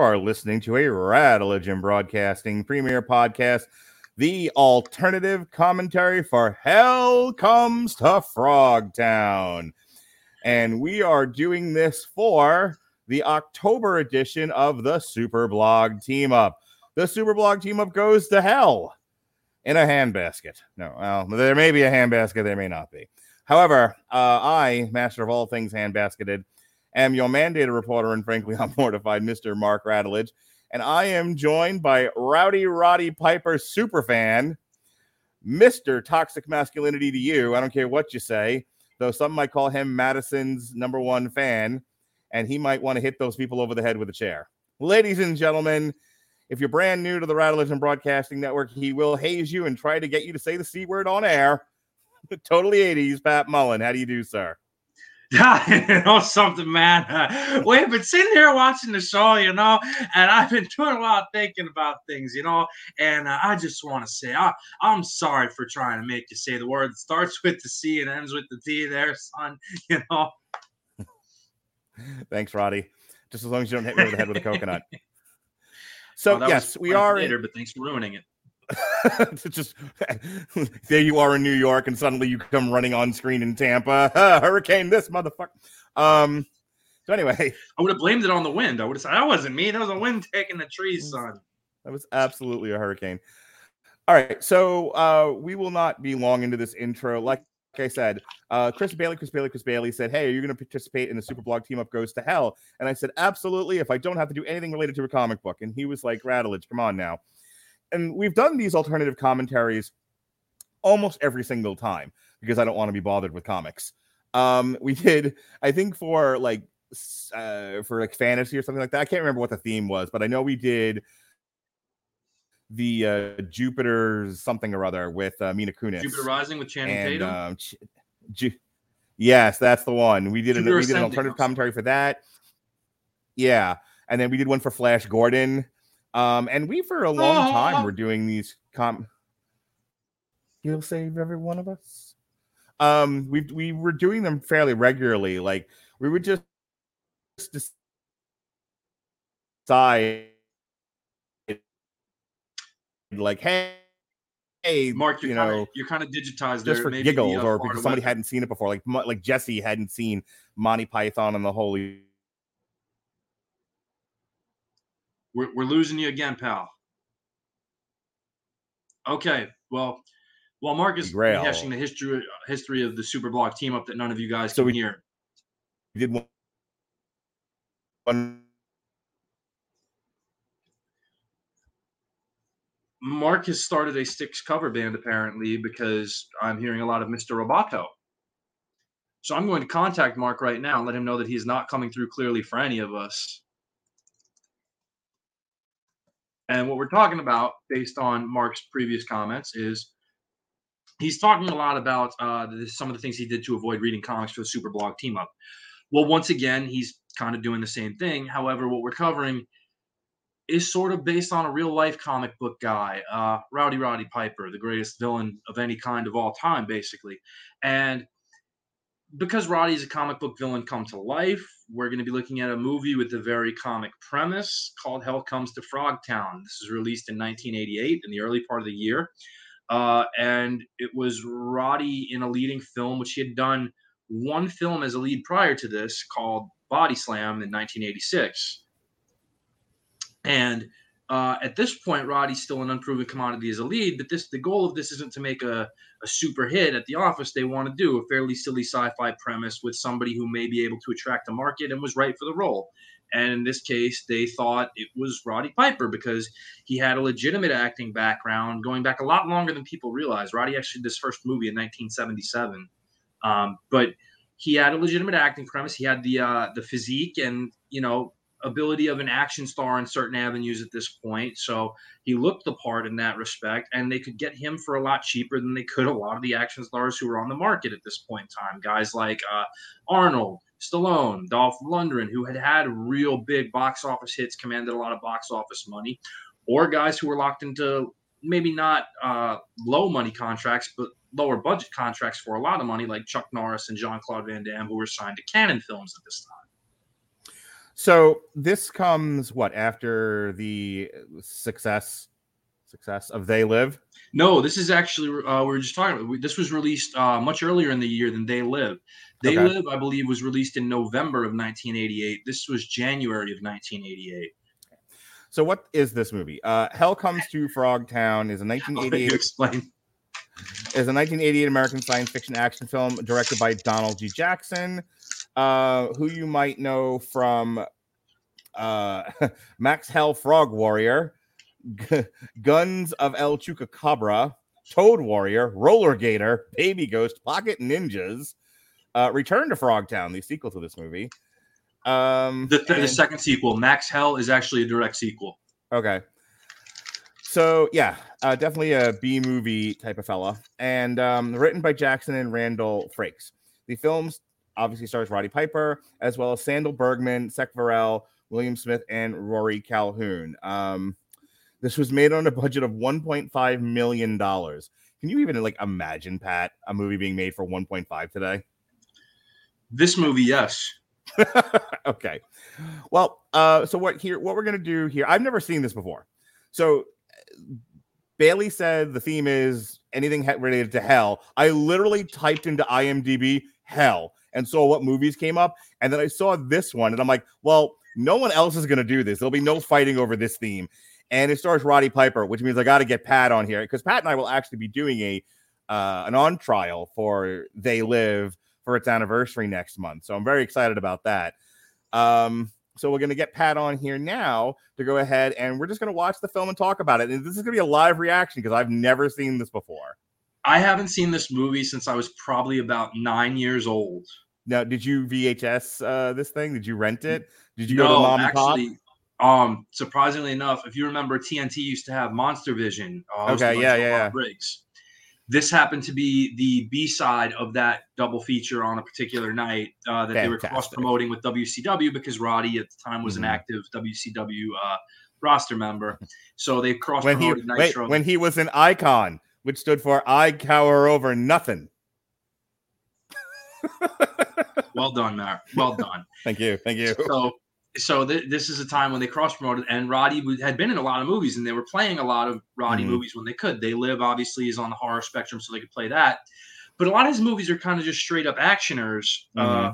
Are listening to a Radulich Broadcasting premier podcast, the alternative commentary for Hell Comes to Frogtown. And we are doing this for the October edition of the Superblog Team Up. The Superblog Team Up goes to hell in a handbasket. No, well, there may be a handbasket, there may not be. However, uh, I, master of all things handbasketed, am your mandated reporter, and frankly, I'm mortified, Mr. Mark Radulich. And I am joined by Rowdy Roddy Piper superfan, Mr. Toxic Masculinity to you. I don't care what you say, though some might call him Madison's number one fan, and he might want to hit those people over the head with a chair. Ladies and gentlemen, if you're brand new to the Radulich Broadcasting Network, he will haze you and try to get you to say the C word on air. totally 80s, Pat Mullin. How do you do, sir? You know something, man. Uh, we've been sitting here watching the show, you know, and I've been doing a lot of thinking about things, you know. And uh, I just want to say, I, I'm sorry for trying to make you say the word that starts with the C and ends with the T. There, son. You know. Thanks, Roddy. Just as long as you don't hit me over the head with a coconut. So well, yes, we are. Later, but thanks for ruining it. just there you are in New York, and suddenly you come running on screen in Tampa. hurricane, this motherfucker. Um. So anyway, I would have blamed it on the wind. I would have said that wasn't me. That was a wind taking the trees, son. That was absolutely a hurricane. All right, so uh, we will not be long into this intro. Like like I said, uh, Chris Bailey, Chris Bailey, Chris Bailey said, Hey, are you going to participate in the Super Blog Team Up Goes to Hell? And I said, Absolutely. If I don't have to do anything related to a comic book. And he was like, Radulich, come on now and we've done these alternative commentaries almost every single time because I don't want to be bothered with comics. Um, we did, I think, for like uh, for like fantasy or something like that. I can't remember what the theme was, but I know we did the uh, Jupiter something or other with uh, Mila Kunis. Jupiter Rising with Channing and, Tatum. Um, Ju- yes, that's the one. We did an, we did an alternative commentary for that. Yeah, and then we did one for Flash Gordon. Um, and we for a long oh. time were doing these com. You'll save every one of us. Um, we we were doing them fairly regularly. Like we would just decide, like, hey, hey, Mark, you know, kinda, you're kind of digitized just for giggles, or because somebody hadn't seen it before, like like Jesse hadn't seen Monty Python and the Holy We're, we're losing you again, pal. Okay, well, while Mark is rehashing the history history of the Super Blog team up that none of you guys so can we, hear. We did one, one Mark has started a Styx cover band apparently because I'm hearing a lot of Mr. Roboto. So I'm going to contact Mark right now and let him know that he's not coming through clearly for any of us. And what we're talking about, based on Mark's previous comments, is he's talking a lot about uh, some of the things he did to avoid reading comics for the Super Blog team up. Well, once again, he's kind of doing the same thing. However, what we're covering is sort of based on a real life comic book guy, uh, Rowdy Roddy Piper, the greatest villain of any kind of all time, basically. And because Roddy is a comic book villain come to life, we're going to be looking at a movie with a very comic premise called Hell Comes to Frogtown. This was released in 1988 in the early part of the year. Uh, and it was Roddy in a leading film, which he had done one film as a lead prior to this called Body Slam in 1986. And uh, at this point, Roddy's still an unproven commodity as a lead, but this the goal of this isn't to make a, a super hit at the office. They want to do a fairly silly sci-fi premise with somebody who may be able to attract the market and was right for the role. And in this case, they thought it was Roddy Piper because he had a legitimate acting background going back a lot longer than people realize. Roddy actually did his first movie in 1977, um, but he had a legitimate acting premise. He had the uh, the physique and you know ability of an action star in certain avenues at this point. So he looked the part in that respect, and they could get him for a lot cheaper than they could a lot of the action stars who were on the market at this point in time. Guys like uh, Arnold, Stallone, Dolph Lundgren, who had had real big box office hits, commanded a lot of box office money, or guys who were locked into maybe not uh, low money contracts, but lower budget contracts for a lot of money, like Chuck Norris and Jean Claude Van Damme, who were signed to Cannon Films at this time. So this comes what after the success success of They Live? No, this is actually uh, we were just talking about. This was released uh, much earlier in the year than They Live. They Okay. Live, I believe, was released in November of 1988. This was January of 1988. So what is this movie? Uh, Hell Comes to Frogtown is a I'll let you 1988 explain. is a 1988 American science fiction action film directed by Donald G. Jackson, uh, who you might know from uh, Max Hell Frog Warrior, G- Guns of El Chupacabra, Toad Warrior, Roller Gator, Baby Ghost, Pocket Ninjas, uh, Return to Frogtown, the sequel to this movie. Um, The, the and- second sequel, Max Hell, is actually a direct sequel. Okay. So yeah, uh, definitely a B movie type of fella, and um, written by Jackson and Randall Frakes. The film obviously stars Roddy Piper as well as Sandahl Bergman, Cec Verrell, William Smith, and Rory Calhoun. Um, this was made on a budget of 1.5 million dollars. Can you even like imagine, Pat, a movie being made for 1.5 today? This movie, yes. okay. Well, uh, so what here? What we're gonna do here? I've never seen this before. So Bailey said the theme is anything related to hell. I literally typed into IMDb hell and saw what movies came up, and then I saw this one, and I'm like, well, no one else is gonna do this. There'll be no fighting over this theme, and it stars Roddy Piper, which means I got to get Pat on here because Pat and I will actually be doing a uh, an on trial for They Live for its anniversary next month. So I'm very excited about that. Um, so we're going to get Pat on here now to go ahead and we're just going to watch the film and talk about it. And this is going to be a live reaction because I've never seen this before. I haven't seen this movie since I was probably about nine years old. Now, did you VHS uh, this thing? Did you rent it? Did you go to no, mom and pop? um, surprisingly enough, if you remember, TNT used to have Monster Vision. Uh, Okay, yeah, yeah, yeah. Briggs. This happened to be the B side of that double feature on a particular night uh, that they were cross promoting with WCW because Roddy at the time was Mhm. an active WCW uh, roster member. So they cross promoted wait, when he was an icon, which stood for I cower over nothing. well done, Matt. Well done. Thank you, thank you. so so th- this is a time when they cross promoted and roddy had been in a lot of movies and they were playing a lot of roddy Mhm. movies when they could they live obviously is on the horror spectrum so they could play that but a lot of his movies are kind of just straight up actioners uh,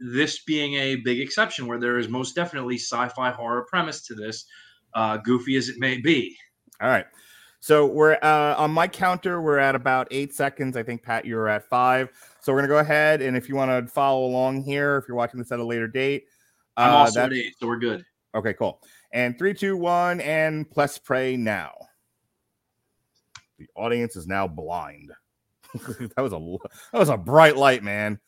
this being a big exception where there is most definitely sci-fi horror premise to this uh, goofy as it may be All right. So we're uh, on my counter. We're at about eight seconds. I think Pat, you're at five. So we're gonna go ahead, and if you want to follow along here, if you're watching this at a later date, i'm uh, also at eight so we're good okay, cool. And three, two, one, and plus pray now. The audience is now blind. that was a that was a bright light, man.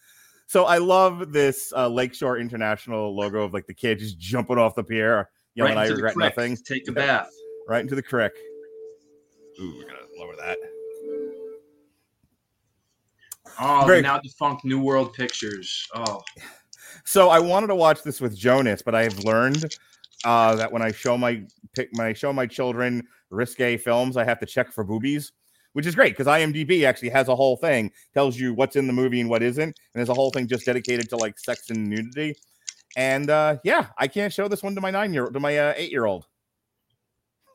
So I love this uh, Lakeshore International logo of like the kid just jumping off the pier, yelling, right "I regret creek, nothing." take a bath right into the crick. Ooh, we're gonna lower that. oh Very- now defunct new world pictures oh So I wanted to watch this with Jonas, but I have learned uh, that when I show my pick, when I show my children risque films, I have to check for boobies, which is great because IMDb actually has a whole thing tells you what's in the movie and what isn't, and there's a whole thing just dedicated to like sex and nudity. And uh, yeah, I can't show this one to my nine year to my uh, eight year old.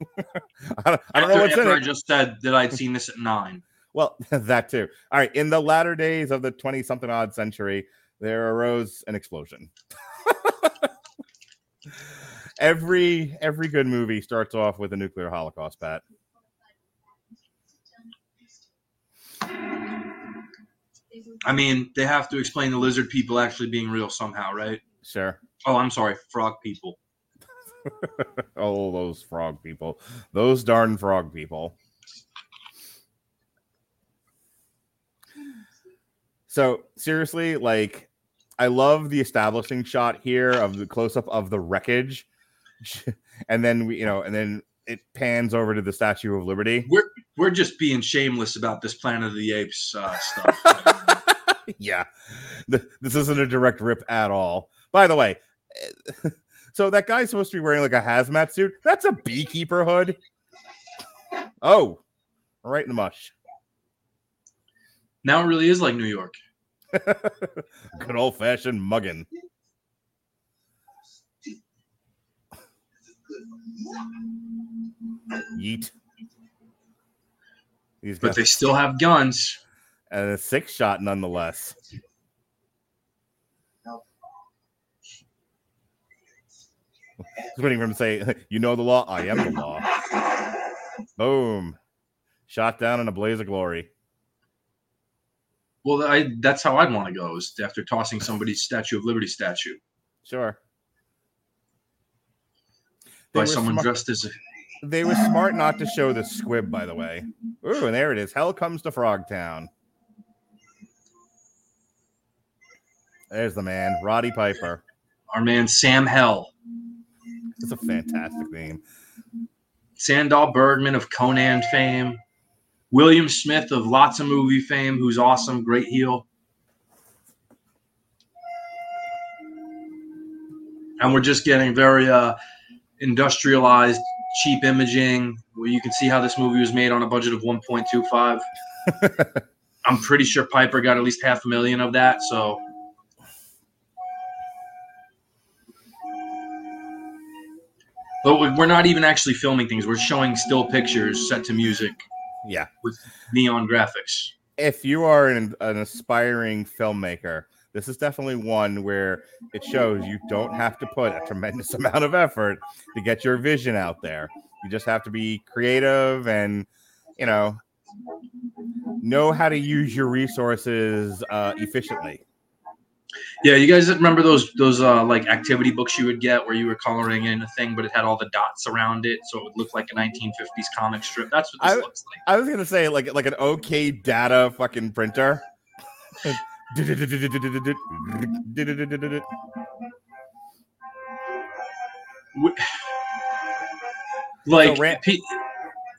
I don't, I don't know what's in it. i just said that i'd seen this at nine Well, that too. All right. In the latter days of the 20 something odd century, there arose an explosion. every every good movie starts off with a nuclear holocaust, Pat. I mean, they have to explain the lizard people actually being real somehow, right? Sure. Oh, I'm sorry, frog people. Oh, those frog people. Those darn frog people. So, seriously, like I love the establishing shot here of the close up of the wreckage. And then we, you know, and then it pans over to the Statue of Liberty. We're we're just being shameless about this Planet of the Apes uh, stuff. yeah, Th- this isn't a direct rip at all. By the way, eh, so that guy's supposed to be wearing like a hazmat suit. That's a beekeeper hood. Oh, right in the mush. now it really is like New York. Good old fashioned mugging. Yeet. He's but they still have guns. and a six shot nonetheless. Was waiting for him to say, "You know the law. I am the law." Boom! Shot down in a blaze of glory. Well, I, that's how I'd want to go is after tossing somebody's Statue of Liberty statue Sure. They by someone smart- dressed as a. They were smart not to show the squib, by the way. Ooh, and there it is. Hell comes to Frogtown. There's the man, Roddy Piper. Our man Sam Hell, It's a fantastic name. Sandahl Bergman of Conan fame, William Smith of lots of movie fame, who's awesome, great heel. And we're just getting very uh, industrialized, cheap imaging, where you can see how this movie was made on a budget of 1.25. I'm pretty sure Piper got at least half a million of that, so But we- we're not even actually filming things. We're showing still pictures set to music Yeah. with neon graphics. If you are an, an aspiring filmmaker, this is definitely one where it shows you don't have to put a tremendous amount of effort to get your vision out there. You just have to be creative and, you know, know how to use your resources uh, efficiently. Yeah, you guys remember those those uh, like activity books you would get where you were coloring in a thing, but it had all the dots around it, so it would look like a 1950s comic strip. That's what this I- looks like. I was gonna say like like an Okidata fucking printer. Like, So, pe-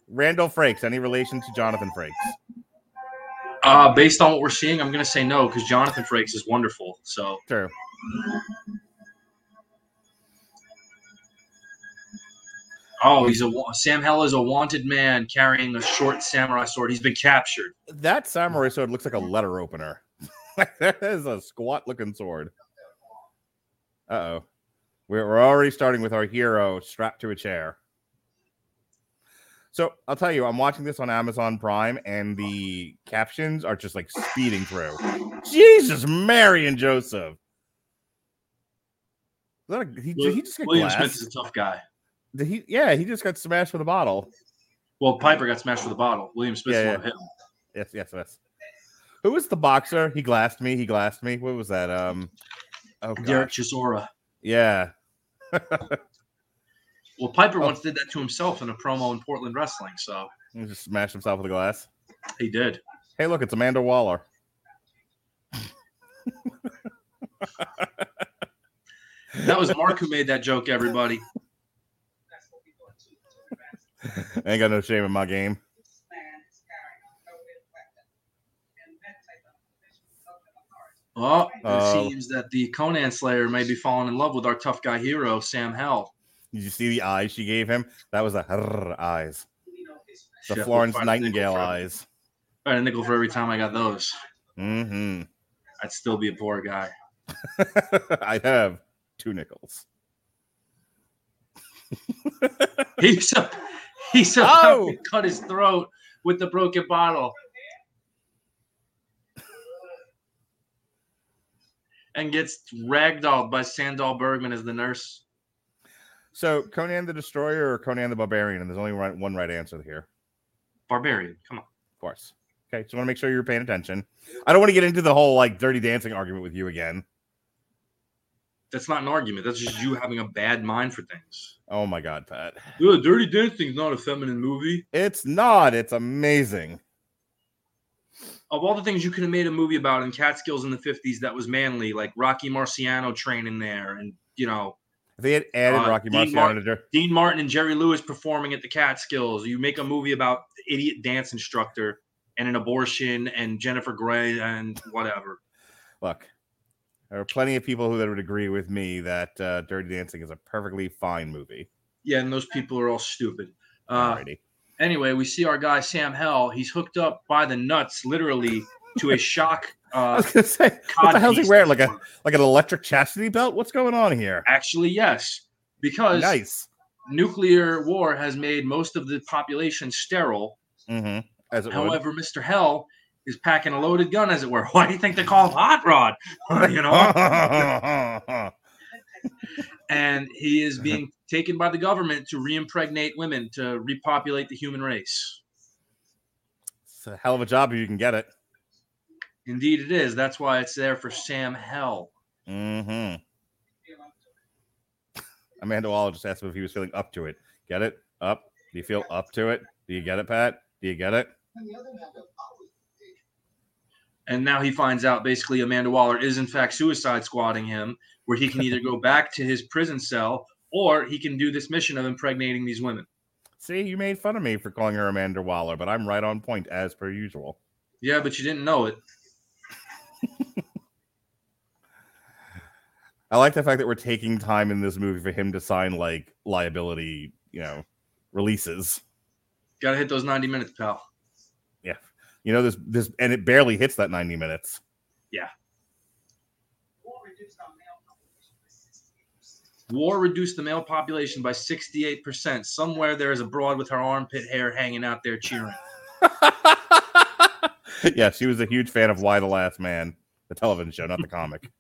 Randall Frakes, any relation to Jonathan Frakes? Uh, based on what we're seeing, I'm gonna say no because Jonathan Frakes is wonderful. So True. Oh, he's a Sam Hell is a wanted man carrying a short samurai sword. He's been captured. That samurai sword looks like a letter opener. that is a squat looking sword. Uh oh. We're, we're already starting with our hero strapped to a chair. So I'll tell you, I'm watching this on Amazon Prime, and the captions are just like speeding through. Jesus, Mary and Joseph. Is that a, he, he just got William glass? Smith is a tough guy. Did he? Yeah, he just got smashed with a bottle. Well, Piper got smashed with a bottle. William Smith Yeah, yeah. hit him. Yes, yes, yes. Who was the boxer? He glassed me. He glassed me. What was that? Um. Oh, Derek. Chisora. Yeah. Well, Piper Oh. once did that to himself in a promo in Portland Wrestling, so He just smashed himself with a glass. he did. Hey, look, it's Amanda Waller. That was Mark who made that joke. Everybody. I ain't got no shame in my game. Well, it Oh. seems that the Conan Slayer may be falling in love with our tough guy hero, Sam Hell. Did you see the eyes she gave him? That was the eyes. The Florence find a nickel Nightingale eyes. I had a nickel for every time I got those. hmm I'd still be a poor guy. I have two nickels. He's a, he's about Oh! to cut his throat with the broken bottle. And gets ragdolled by Sandahl Bergman as the nurse. So Conan the Destroyer or Conan the Barbarian? And there's only right, one right answer here. Barbarian. Come on. Of course. Okay, So I want to make sure you're paying attention. I don't want to get into the whole like dirty dancing argument with you again. That's not an argument. That's just you having a bad mind for things. Oh my god, Pat. Ugh, Dirty Dancing is not a feminine movie. It's not. It's amazing. Of all the things you could have made a movie about in Catskills in the 50s that was manly, like Rocky Marciano training there and, you know, If they had added Uh, Rocky Dean Marciano Martin- Dean Martin and Jerry Lewis performing at the Catskills. You make a movie about the idiot dance instructor and an abortion and Jennifer Grey and whatever. look, there are plenty of people who that would agree with me that uh, Dirty Dancing is a perfectly fine movie. Yeah, and those people are all stupid. Uh, Alrighty. anyway, we see our guy Sam Hell. He's hooked up by the nuts, literally, to a shock. I Uh, was gonna say, what the hell's he wearing? Like a like an electric chastity belt? What's going on here? Actually, yes, because Nice. nuclear war has made most of the population sterile. Mm-hmm. As it would. However, Mr. Hell is packing a loaded gun, as it were. Why do you think they call him Hot Rod? you know, and he is being taken by the government to reimpregnate women to repopulate the human race. it's a hell of a job if you can get it. Indeed, it is. That's why it's there for Sam Hell. Mm-hmm. Amanda Waller just asked him if he was feeling up to it. Get it? Up? Do you feel up to it? Do you get it, Pat? Do you get it? And now he finds out basically Amanda Waller is in fact suicide squatting him, where he can either go back to his prison cell or he can do this mission of impregnating these women. See, you made fun of me for calling her Amanda Waller, but I'm right on point as per usual. Yeah, but you didn't know it. I like the fact that we're taking time in this movie for him to sign like liability, you know, releases. Got to hit those 90 minutes, pal. Yeah. You know, this this and it barely hits that 90 minutes. Yeah. War reduced the male population by 68%. Somewhere there is a broad with her armpit hair hanging out there cheering. yeah, she was a huge fan of Y the Last Man, the television show, not the comic.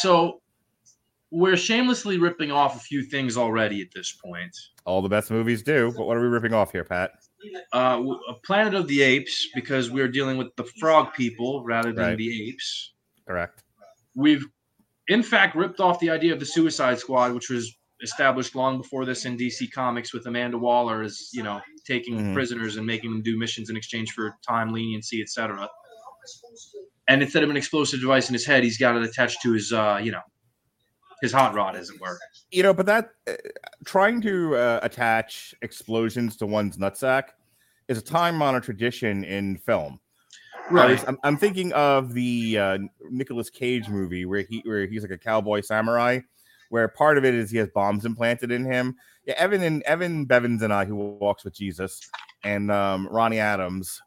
So we're shamelessly ripping off a few things already at this point. All the best movies do, but what are we ripping off here, Pat? Uh, Planet of the Apes, because we're dealing with the frog people rather than Right. the apes. Correct. We've, in fact, ripped off the idea of the Suicide Squad, which was established long before this in DC Comics with Amanda Waller as, you know, taking Mhm. prisoners and making them do missions in exchange for time, leniency, etc. And instead of an explosive device in his head, he's got it attached to his, uh, you know, his hot rod, as it were. You know, but that uh, trying to uh, attach explosions to one's nutsack is a time-honored tradition in film. Right. I'm, I'm thinking of the uh, Nicolas Cage movie where he where he's like a cowboy samurai, where part of it is he has bombs implanted in him. Yeah, Evan and Evan Bevins and I, who walks with Jesus, and um, Ronnie Adams,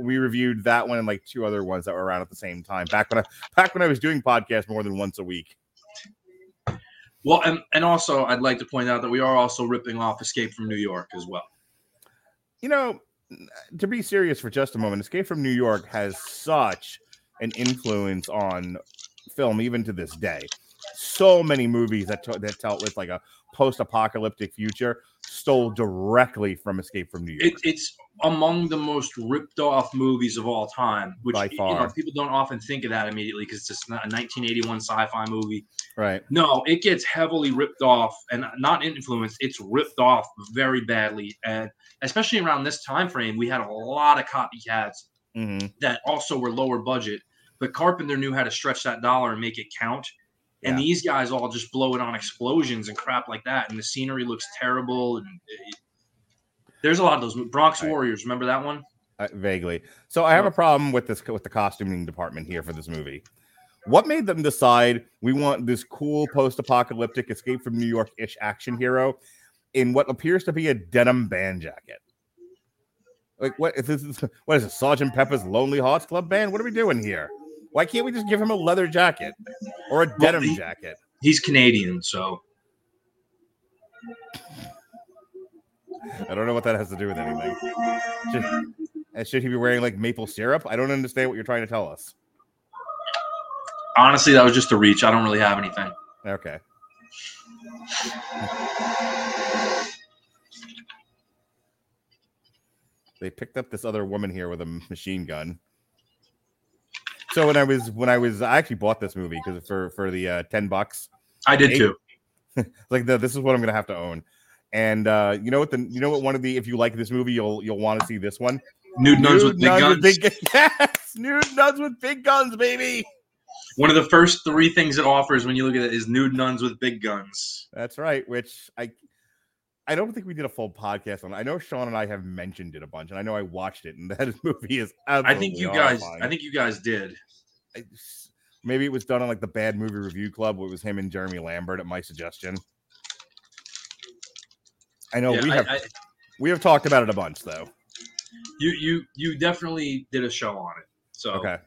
we reviewed that one and like two other ones that were around at the same time. Back when I back when I was doing podcasts more than once a week. Well, and, and also, I'd like to point out that we are also ripping off Escape from New York as well. You know, to be serious for just a moment, Escape from New York has such an influence on film even to this day. So many movies that t- that tell with like a post-apocalyptic future stole directly from Escape from New York. It, it's among the most ripped off movies of all time, which you know, people don't often think of that immediately because it's just not a 1981 sci-fi movie. right. No, it gets heavily ripped off and not influenced. It's ripped off very badly, and especially around this time frame, we had a lot of copycats hmm that also were lower budget. But Carpenter knew how to stretch that dollar and make it count. And Yeah. these guys all just blow it on explosions and crap like that, and the scenery looks terrible. And it- there's a lot of those Bronx Right. Warriors. Remember that one? Uh, vaguely. So I have a problem with this with the costuming department here for this movie. What made them decide we want this cool post-apocalyptic escape from New York-ish action hero in what appears to be a denim band jacket? Like what is this? What is it? Sergeant Pepper's Lonely Hearts Club Band? What are we doing here? Why can't we just give him a leather jacket or a denim he- jacket? He's Canadian, so I don't know what that has to do with anything. Should, should he be wearing like maple syrup? I don't understand what you're trying to tell us. honestly, that was just a reach. I don't really have anything. Okay. They picked up this other woman here with a machine gun. So when I was when I was I actually bought this movie because for for the uh, ten bucks, I did Hey. too. like the, this is what I'm gonna have to own. And uh, you know what the you know what one of the if you like this movie you'll you'll want to see this one. Nude nuns with big nuns guns. big- yes, nude nuns with big guns, baby. One of the first three things it offers when you look at it is nude nuns with big guns. That's right. Which I, I don't think we did a full podcast on. I know Sean and I have mentioned it a bunch, and I know I watched it, and that movie is. I think you guys. I think you guys did. I- maybe it was done on like the Bad Movie Review Club. Where it was him and Jeremy Lambert at my suggestion. I know Yeah, we have I- we have talked about it a bunch though. you you you definitely did a show on it. So Okay.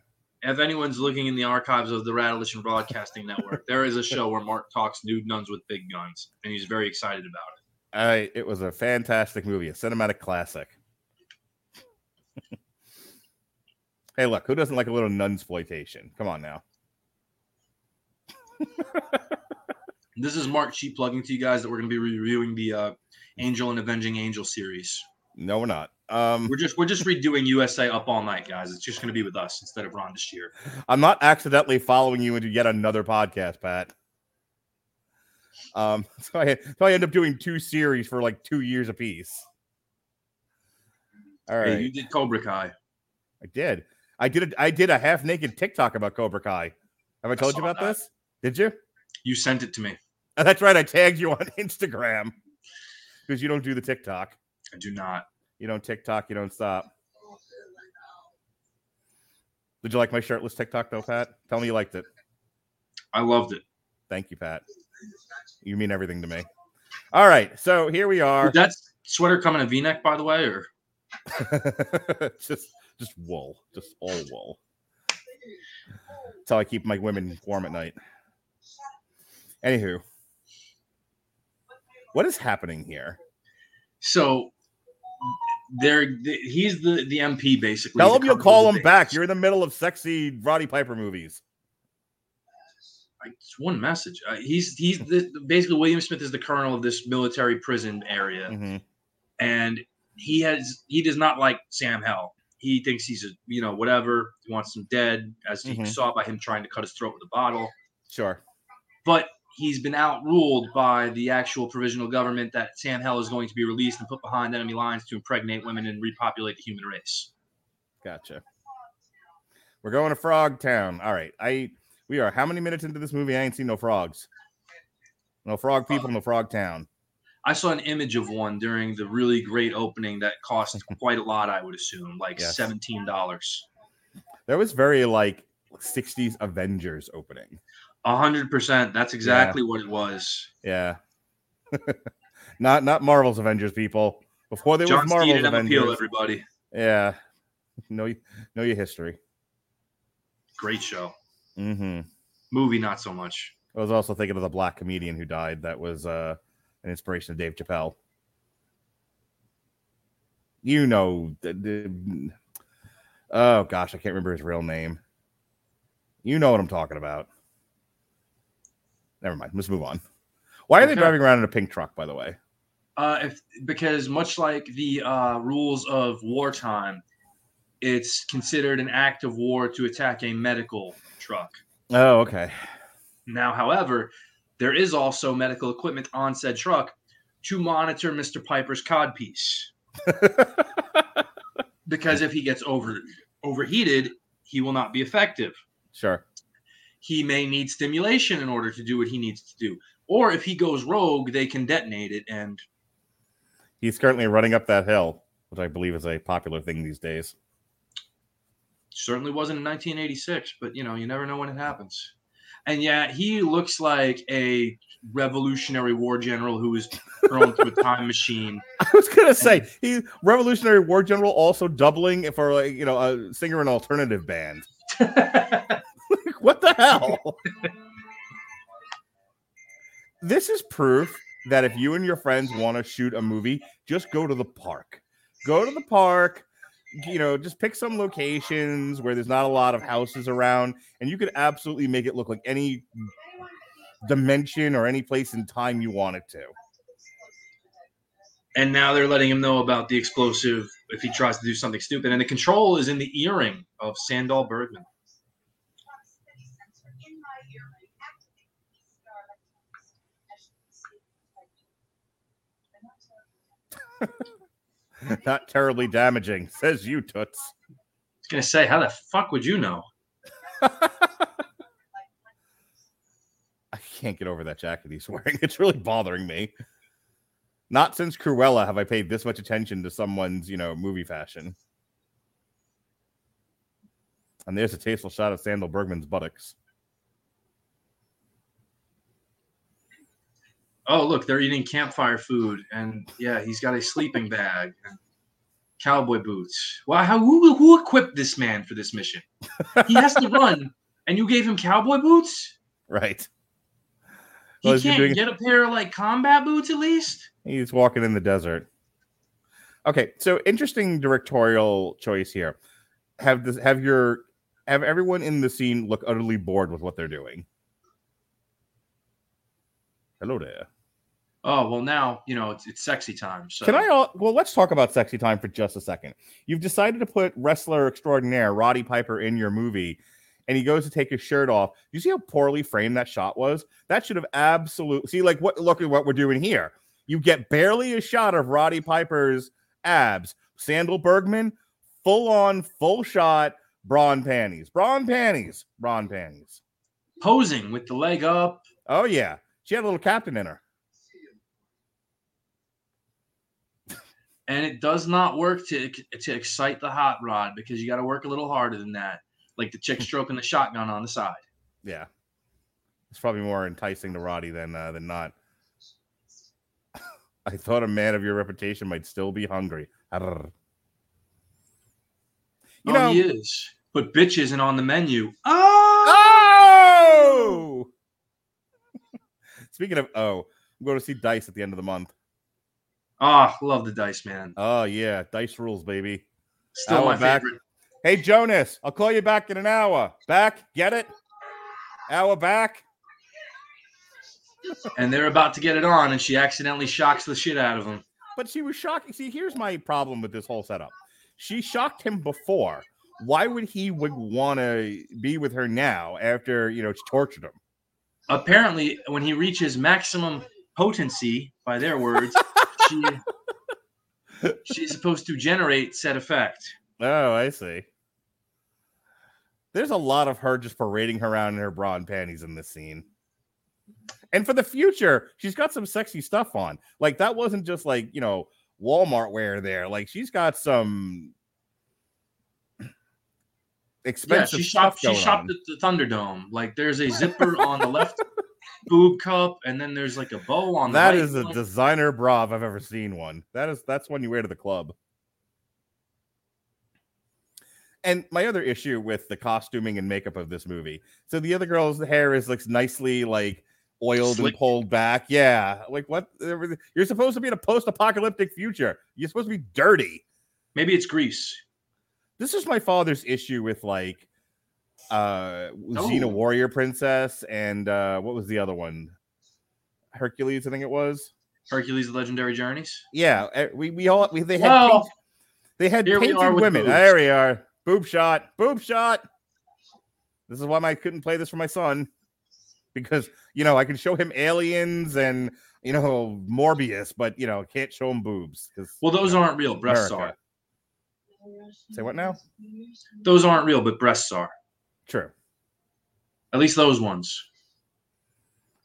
if anyone's looking in the archives of the Radulich Broadcasting Network, there is a show where Mark talks nude nuns with big guns, and he's very excited about it. I, it was a fantastic movie, a cinematic classic. hey, look, who doesn't like a little nun exploitation? Come on now. this is Mark cheap plugging to you guys that we're going to be reviewing the uh, Angel and Avenging Angel series. No, we're not. Um, we're just we're just redoing USA Up All Night, guys. It's just going to be with us instead of Ron this year. I'm not accidentally following you into yet another podcast, Pat. Um, so I so I end up doing two series for like two years apiece. All right, hey, you did Cobra Kai. I did. I did. A, I did a half naked TikTok about Cobra Kai. Have I told I you about that. this? Did you? You sent it to me. That's right. I tagged you on Instagram because you don't do the TikTok. I do not. You don't TikTok. You don't stop. Did you like my shirtless TikTok though, Pat? Tell me you liked it. I loved it. Thank you, Pat. You mean everything to me. All right, so here we are. Did that sweater come in a V-neck, by the way, or just just wool, just all wool. That's how I keep my women warm at night. Anywho, what is happening here? So there, he's the the MP basically. Tell him you'll call him back. You're in the middle of sexy Roddy Piper movies. It's one message. Uh, he's he's the, basically William Smith is the colonel of this military prison area, mm-hmm. and he has he does not like Sam Hell. He thinks he's a you know whatever. He wants him dead, as mm-hmm. he saw by him trying to cut his throat with a bottle. Sure, but he's been outruled by the actual provisional government that Sam Hell is going to be released and put behind enemy lines to impregnate women and repopulate the human race. Gotcha. We're going to Frog Town. All right. I we are how many minutes into this movie? I ain't seen no frogs. No frog people, no frog town. I saw an image of one during the really great opening that cost quite a lot, I would assume, like yes. $17. That was very like 60s Avengers opening. A hundred percent. That's exactly yeah. what it was. Yeah. not not Marvel's Avengers, people. Before they was Marvel's Steed Avengers. Appeal, everybody. Yeah. Know know your history. Great show. Mm-hmm. Movie, not so much. I was also thinking of the black comedian who died. That was uh, an inspiration of Dave Chappelle. You know, the, the, oh gosh, I can't remember his real name. You know what I'm talking about. Never mind. Let's move on. Why are okay. they driving around in a pink truck, by the way? Uh, if because much like the uh, rules of wartime, it's considered an act of war to attack a medical truck. Oh, okay. Now, however, there is also medical equipment on said truck to monitor Mr. Piper's codpiece. because if he gets over overheated, he will not be effective. Sure. He may need stimulation in order to do what he needs to do. Or if he goes rogue, they can detonate it and he's currently running up that hill, which I believe is a popular thing these days. Certainly wasn't in 1986, but you know, you never know when it happens. And yeah, he looks like a Revolutionary War general who was thrown to a time machine. I was gonna say he Revolutionary War general also doubling for like you know a singer in an alternative band. what the hell? this is proof that if you and your friends want to shoot a movie, just go to the park. Go to the park, you know, just pick some locations where there's not a lot of houses around, and you could absolutely make it look like any dimension or any place in time you want it to. And now they're letting him know about the explosive if he tries to do something stupid. And the control is in the earring of Sandahl Bergman. Not terribly damaging, says you, Toots. I was gonna say, how the fuck would you know? I can't get over that jacket he's wearing. It's really bothering me. Not since Cruella have I paid this much attention to someone's, you know, movie fashion. And there's a tasteful shot of Sandahl Bergman's buttocks. Oh look they're eating campfire food and yeah he's got a sleeping bag and Cowboy boots. Wow, how who, who equipped this man for this mission? He has to run, and you gave him cowboy boots. Right. He Well, can't doing- get a pair of like combat boots at least. He's walking in the desert. Okay, so interesting directorial choice here. Have this have your have everyone in the scene look utterly bored with what they're doing. Hello there. Oh well, now you know it's, it's sexy time. So Can I all well let's talk about sexy time for just a second. You've decided to put wrestler extraordinaire Roddy Piper in your movie and he goes to take his shirt off. You see how poorly framed that shot was? That should have absolutely see like what look at what we're doing here. You get barely a shot of Roddy Piper's abs. Sandahl Bergman, full on, full shot, brawn panties, brawn panties, brawn panties. posing with the leg up. Oh yeah, she had a little captain in her. And it does not work to to excite the hot rod because you got to work a little harder than that. Like the chick stroking the shotgun on the side. Yeah, it's probably more enticing to Roddy than uh, than not. I thought a man of your reputation might still be hungry. Arr. You oh, know, he is. But bitch isn't on the menu. Oh, oh! Speaking of oh, I'm going to see Dice at the end of the month. Ah, love the dice man. Oh yeah, Dice rules, baby. Still Hour my back. favorite. Hey Jonas, I'll call you back in an hour. Back, get it? Hour back. And they're about to get it on, and she accidentally shocks the shit out of him. But she was shocking. See, here's my problem with this whole setup. She shocked him before. Why would he would want to be with her now after you know she tortured him? Apparently, when he reaches maximum potency, by their words, she she's supposed to generate said effect. Oh, I see. There's a lot of her just parading her around in her bra and panties in this scene. And for the future, she's got some sexy stuff on. Like that wasn't just like, you know, Walmart wear there. Like she's got some expensive Yeah, she stuff shopped. She shopped on. at the Thunderdome. Like there's a zipper on the left boob cup, and then there's like a bow on That the right is a one. designer bra if I've ever seen one. That is that's one you wear to the club. And my other issue with the costuming and makeup of this movie. So the other girl's hair is like nicely like oiled Slick. and pulled back. Yeah. Like what you're supposed to be in a post-apocalyptic future. You're supposed to be dirty. Maybe it's grease. This is my father's issue with like uh Xena Oh. Warrior Princess and uh what was the other one? Hercules, I think it was. Hercules: The Legendary Journeys. Yeah, we we all we they had Well, paint- they had painted women. boobs. There we are. Boob shot. Boob shot. This is why I couldn't play this for my son because you know I can show him aliens and you know Morbius, but you know can't show him boobs. Well, those you know, aren't real. Breasts America. Say what now? Those aren't real, but breasts are. True. At least those ones.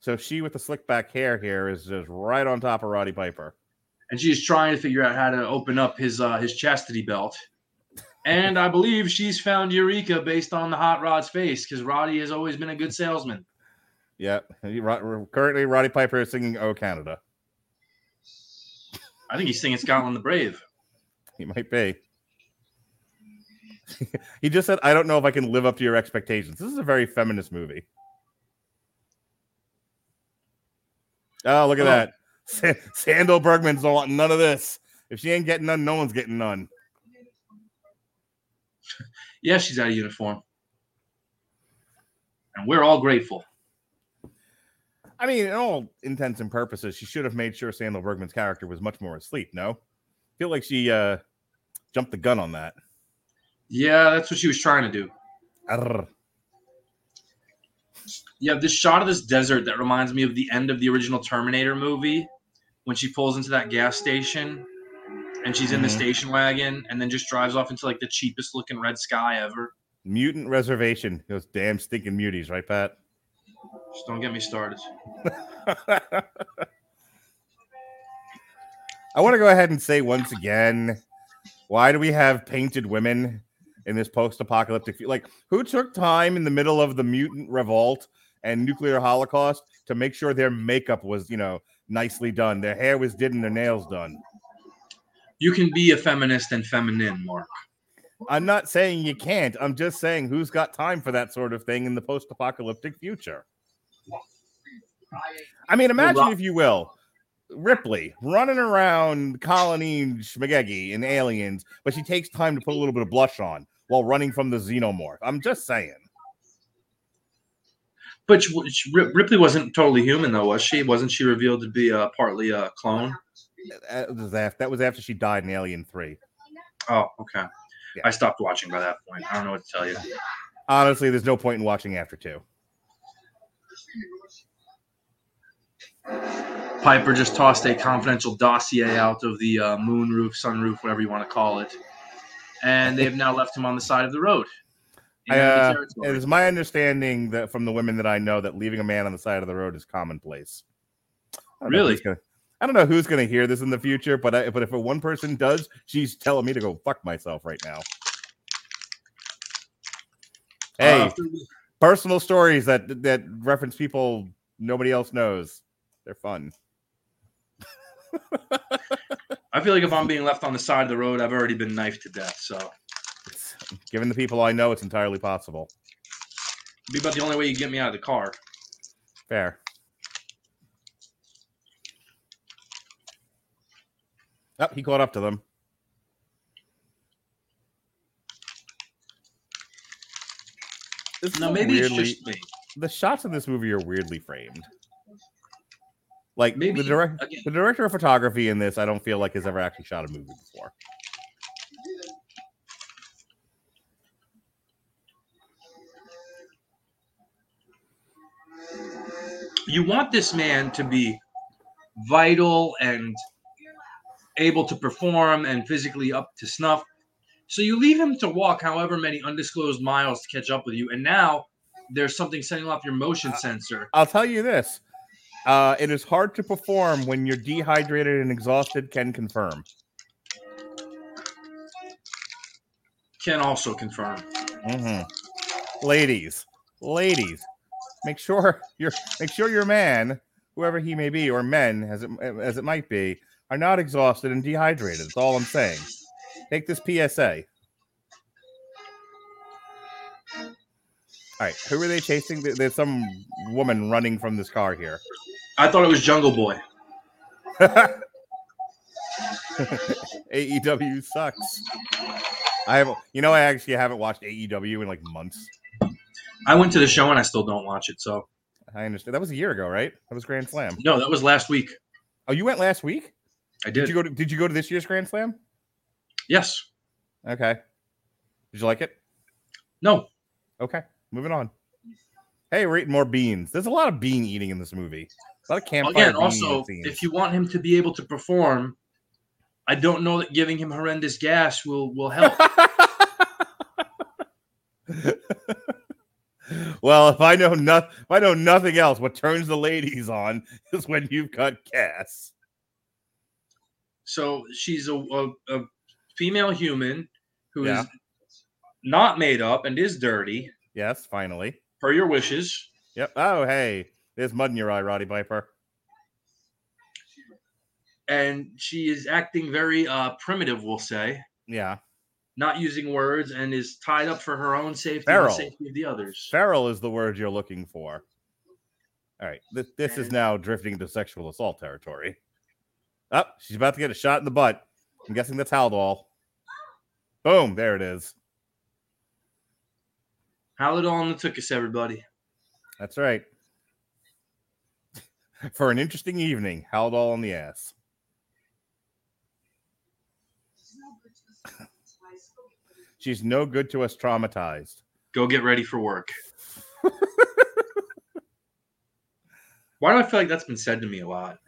So she with the slick back hair here is just right on top of Roddy Piper. And she's trying to figure out how to open up his uh, his chastity belt. And I believe she's found Eureka based on the hot rod's face because Roddy has always been a good salesman. Yeah. Currently, Roddy Piper is singing "Oh Canada." I think he's singing Scotland the Brave. He might be. he just said, I don't know if I can live up to your expectations. This is a very feminist movie. Oh, look at Oh. that. Sa- Sandahl Bergman's don't want none of this. If she ain't getting none, no one's getting none. Yeah, she's out of uniform. And we're all grateful. I mean, in all intents and purposes, she should have made sure Sandahl Bergman's character was much more asleep, no? I feel like she uh jumped the gun on that. Yeah, that's what she was trying to do. Arr. You have this shot of this desert that reminds me of the end of the original Terminator movie when she pulls into that gas station and she's in the Mhm. station wagon and then just drives off into like the cheapest looking red sky ever. Mutant Reservation. Those damn stinking muties, right, Pat? Just don't get me started. I want to go ahead and say once again, why do we have painted women in this post-apocalyptic? Like, who took time in the middle of the mutant revolt and nuclear holocaust to make sure their makeup was, you know, nicely done, their hair was did, and their nails done? You can be a feminist and feminine, Mark. I'm not saying you can't. I'm just saying who's got time for that sort of thing in the post-apocalyptic future. I mean, imagine if you will, Ripley running around Colony Schmagegi in Aliens, but she takes time to put a little bit of blush on while running from the xenomorph. I'm just saying. But she- Ripley wasn't totally human, though, was she? Wasn't she revealed to be uh, partly a clone? That was after, that was after she died in Alien 3. Oh, okay. Yeah. I stopped watching by that point. I don't know what to tell you. Honestly, there's no point in watching after two. Piper just tossed a confidential dossier out of the uh, moon roof, sunroof, whatever you want to call it, and they have now left him on the side of the road. I, uh, it is my understanding that from the women that I know that leaving a man on the side of the road is commonplace. Really? gonna- I don't know who's going to hear this in the future, but I, but if a one person does, she's telling me to go fuck myself right now. Hey, Uh, personal stories that that reference people nobody else knows. They're fun. I feel like if I'm being left on the side of the road, I've already been knifed to death. So It's, given the people I know, it's entirely possible. it'd be about the only way you get me out of the car. Fair. Oh, he caught up to them. This is No, a maybe it's just me. the shots in this movie are weirdly framed. Like Maybe the direct, again, the director of photography in this, I don't feel like has ever actually shot a movie before. you want this man to be vital and able to perform and physically up to snuff. So you leave him to walk however many undisclosed miles to catch up with you, and now there's something setting off your motion sensor. I'll tell you this: uh, it is hard to perform when you're dehydrated and exhausted. Can confirm. Can also confirm. hmm Ladies, ladies, make sure your make sure your man, whoever he may be, or men, as it as it might be, are not exhausted and dehydrated. That's all I'm saying. Take this PSA. All right, who are they chasing? There's some woman running from this car here. I thought it was Jungle Boy. AEW sucks. I have, you know, I actually haven't watched AEW in like months. I went to the show and I still don't watch it. So I understand. That was a year ago, right? That was Grand Slam. no, that was last week. Oh, you went last week? I Did did. you go to Did you go to this year's Grand Slam? yes. Okay. Did you like it? No. Okay. Moving on. Hey, we're eating more beans. There's a lot of bean eating in this movie. A lot of campfire Again, also, if you want him to be able to perform, I don't know that giving him horrendous gas will will help. well, if I know not, if I know nothing else, what turns the ladies on is when you've got gas. So she's a, a, a female human who is Yeah. not made up and is dirty, Yes, finally. per your wishes. Yep. Oh, hey, there's mud in your eye, Roddy Piper. And she is acting very uh, primitive, we'll say, Yeah. not using words, and is tied up for her own safety Feral. and the safety of the others. Feral is the word you're looking for. All right. This, this is now drifting into sexual assault territory. Oh, she's about to get a shot in the butt. I'm guessing that's Haldol. Boom. There it is. Halidol and Latukas, everybody. That's right. For an interesting evening, Haldol on the ass. She's no good to us traumatized. Go get ready for work. Why do I feel like that's been said to me a lot?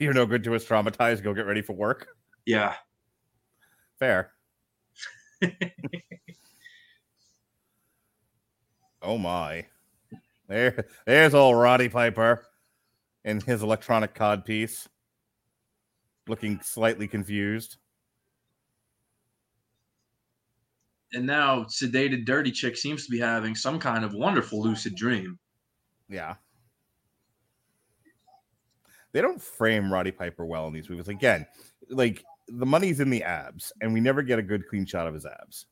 You're no good to us traumatized. Go get ready for work. Yeah. Fair. oh my. There there's old Roddy Piper in his electronic cod piece. Looking slightly confused. And now sedated dirty chick seems to be having some kind of wonderful lucid dream. Yeah. They don't frame Roddy Piper well in these movies. Again, like the money's in the abs, and we never get a good clean shot of his abs.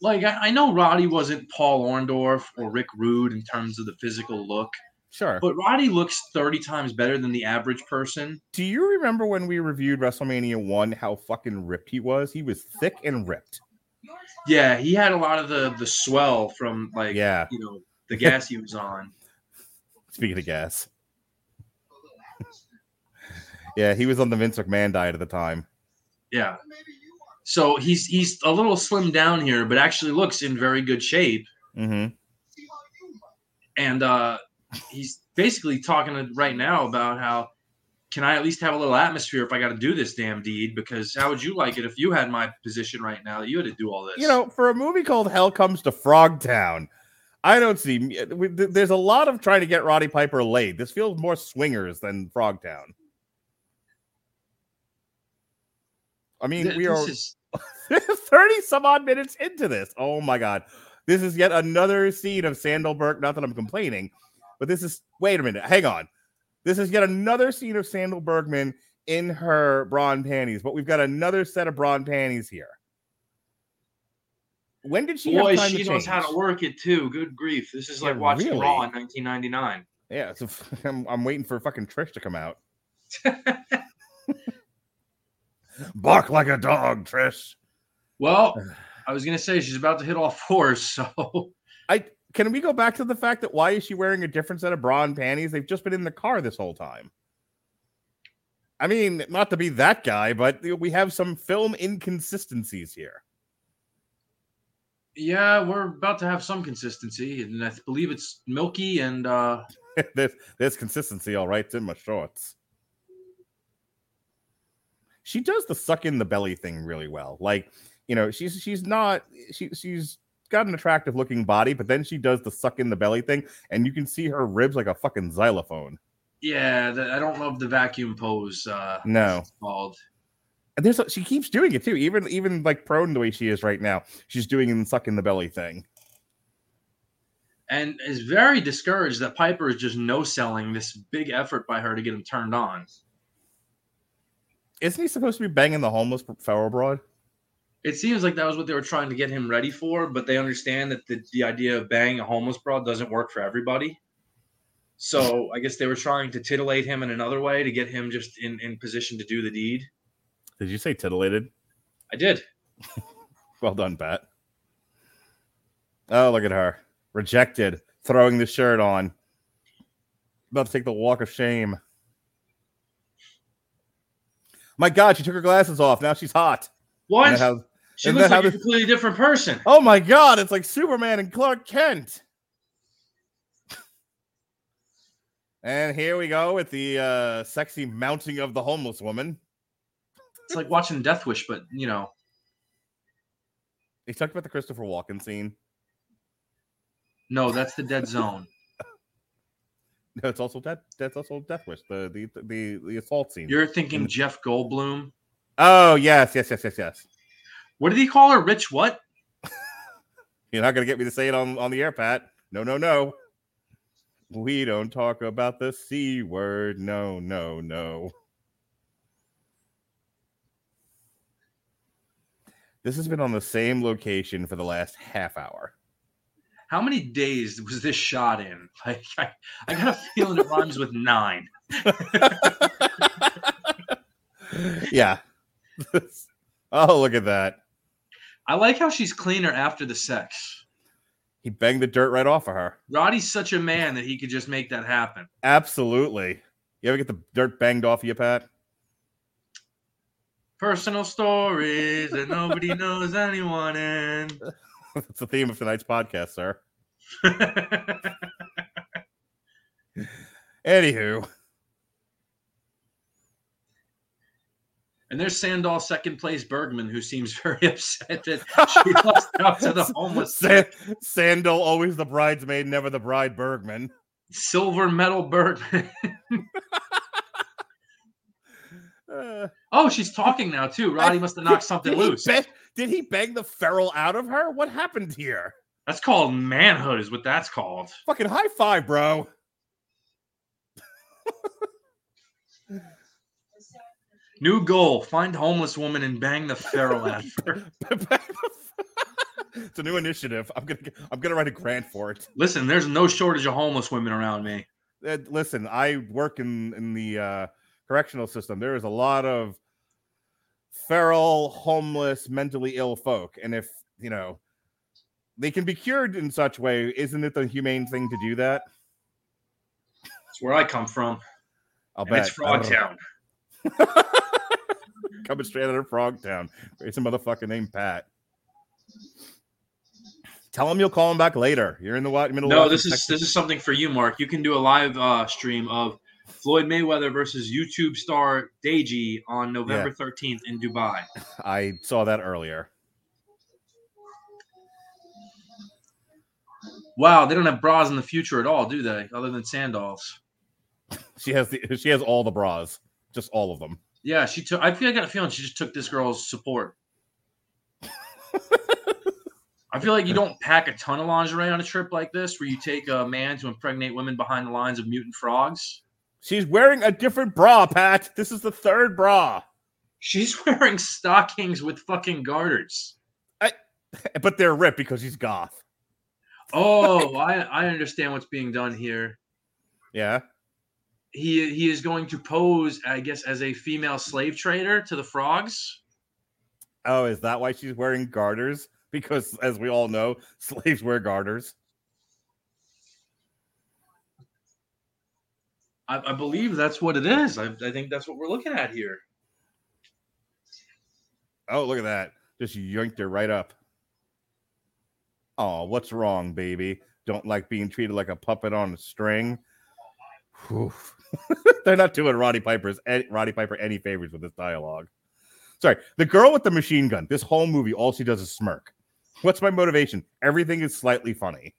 Like I, I know Roddy wasn't Paul Orndorff or Rick Rude in terms of the physical look, Sure. but Roddy looks 30 times better than the average person. Do you remember when we reviewed WrestleMania 1 how fucking ripped he was? He was thick and ripped. Yeah, he had a lot of the the swell from like Yeah. you know the gas he was on. Speaking of gas. yeah, he was on the Vince McMahon diet at the time. Yeah. So he's he's a little slimmed down here, but actually looks in very good shape. hmm And uh he's basically talking right now about how can I at least have a little atmosphere if I got to do this damn deed? Because how would you like it if you had my position right now that you had to do all this? You know, for a movie called Hell Comes to Frogtown, I don't see. There's a lot of trying to get Roddy Piper laid. This feels more swingers than Frogtown. I mean, Th- we are is- 30 some odd minutes into this. Oh my god. This is yet another scene of Sandahl Bergman. Not that I'm complaining, but this is wait a minute, hang on. This is yet another scene of Sandahl Bergman in her brawn panties, but we've got another set of brawn panties here. When did she boy, have time she to knows change? how to work it too. Good grief! This is like watching really. Raw in 1999. Yeah, so I'm, I'm waiting for fucking Trish to come out. Bark like a dog, Trish. Well, I was gonna say she's about to hit all fours, so I can we go back to the fact that why is she wearing a different set of bra and panties? They've just been in the car this whole time. I mean, not to be that guy, but we have some film inconsistencies here. yeah, we're about to have some consistency, and I believe it's Milky and uh there's there's consistency, all right. It's in my shorts. She does the suck in the belly thing really well. Like, you know, she's she's not she she's got an attractive looking body, but then she does the suck in the belly thing, and you can see her ribs like a fucking xylophone. yeah, the, I don't love the vacuum pose. Uh, No. called. And there's a, she keeps doing it too, even even like prone the way she is right now. She's doing the suck in the belly thing. and is very discouraged that Piper is just no selling this big effort by her to get him turned on. Isn't he supposed to be banging the homeless feral broad? It seems like that was what they were trying to get him ready for, but they understand that the, the idea of banging a homeless broad doesn't work for everybody. So I guess they were trying to titillate him in another way to get him just in, in position to do the deed. Did you say titillated? I did. Well done, Pat. Oh, look at her. Rejected, throwing the shirt on. About to take the walk of shame. My God, she took her glasses off. Now she's hot. What? How- she looks like how a completely different person. oh my God, it's like Superman and Clark Kent. And here we go with the uh, sexy mounting of the homeless woman. It's like watching Death Wish, but you know, They talked about the Christopher Walken scene. no, that's the dead zone. No, it's also death. That's also Death Wish. The the the the assault scene. You're thinking Jeff Goldblum. Oh yes, yes, yes, yes, yes. What did he call her? Rich what? You're not gonna get me to say it on on the air, Pat. No, no, no. We don't talk about the c word. No, no, no. This has been on the same location for the last half hour. How many days was this shot in? Like, I, I got a feeling it rhymes with nine. yeah. oh, look at that. I like how she's cleaner after the sex. He banged the dirt right off of her. Roddy's such a man that he could just make that happen. Absolutely. You ever get the dirt banged off of you, Pat? Personal stories that nobody knows anyone in. That's the theme of tonight's podcast, sir. Anywho, and there's Sandahl second place Bergman, who seems very upset that she lost out to the homeless Sa- Sandahl, always the bridesmaid, never the bride. Bergman. silver medal Bergman. Uh, oh, she's talking now too. Roddy must have knocked something loose. ba- did he bang the feral out of her? What happened here? That's called manhood, is what that's called. Fucking high five, bro. New goal: find homeless woman and bang the feral at her. it's a new initiative. I'm gonna I'm gonna write a grant for it. Listen, there's no shortage of homeless women around me. Uh, listen, I work in in the uh, correctional system. There is a lot of feral, homeless, mentally ill folk, and if you know they can be cured in such way, isn't it the humane thing to do that? That's where I come from. I'll and bet. It's Frogtown. Coming straight out of Frogtown. It's a motherfucker named Pat. Tell him you'll call him back later. You're in the middle. No, of this is this is something for you, Mark. You can do a live uh, stream of Floyd Mayweather versus YouTube star Deji on November 13th in Dubai. I saw that earlier. Wow, they don't have bras in the future at all, do they? Other than sandals. She has the she has all the bras, just all of them. Yeah, she took. I feel I got a feeling she just took this girl's support. I feel like you don't pack a ton of lingerie on a trip like this, where you take a man to impregnate women behind the lines of mutant frogs. She's wearing a different bra, Pat. This is the third bra. She's wearing stockings with fucking garters. I, But they're ripped because she's goth. Oh, I I understand what's being done here. Yeah. He he is going to pose, I guess, as a female slave trader to the frogs. Oh, is that why she's wearing garters? Because as we all know, slaves wear garters. I, I believe that's what it is. I, I think that's what we're looking at here. Oh, look at that. Just yanked her right up. Oh, what's wrong, baby? Don't like being treated like a puppet on a string. They're not doing Roddy Piper's Roddy Piper any favors with this dialogue. Sorry, the girl with the machine gun. This whole movie, all she does is smirk. What's my motivation? Everything is slightly funny.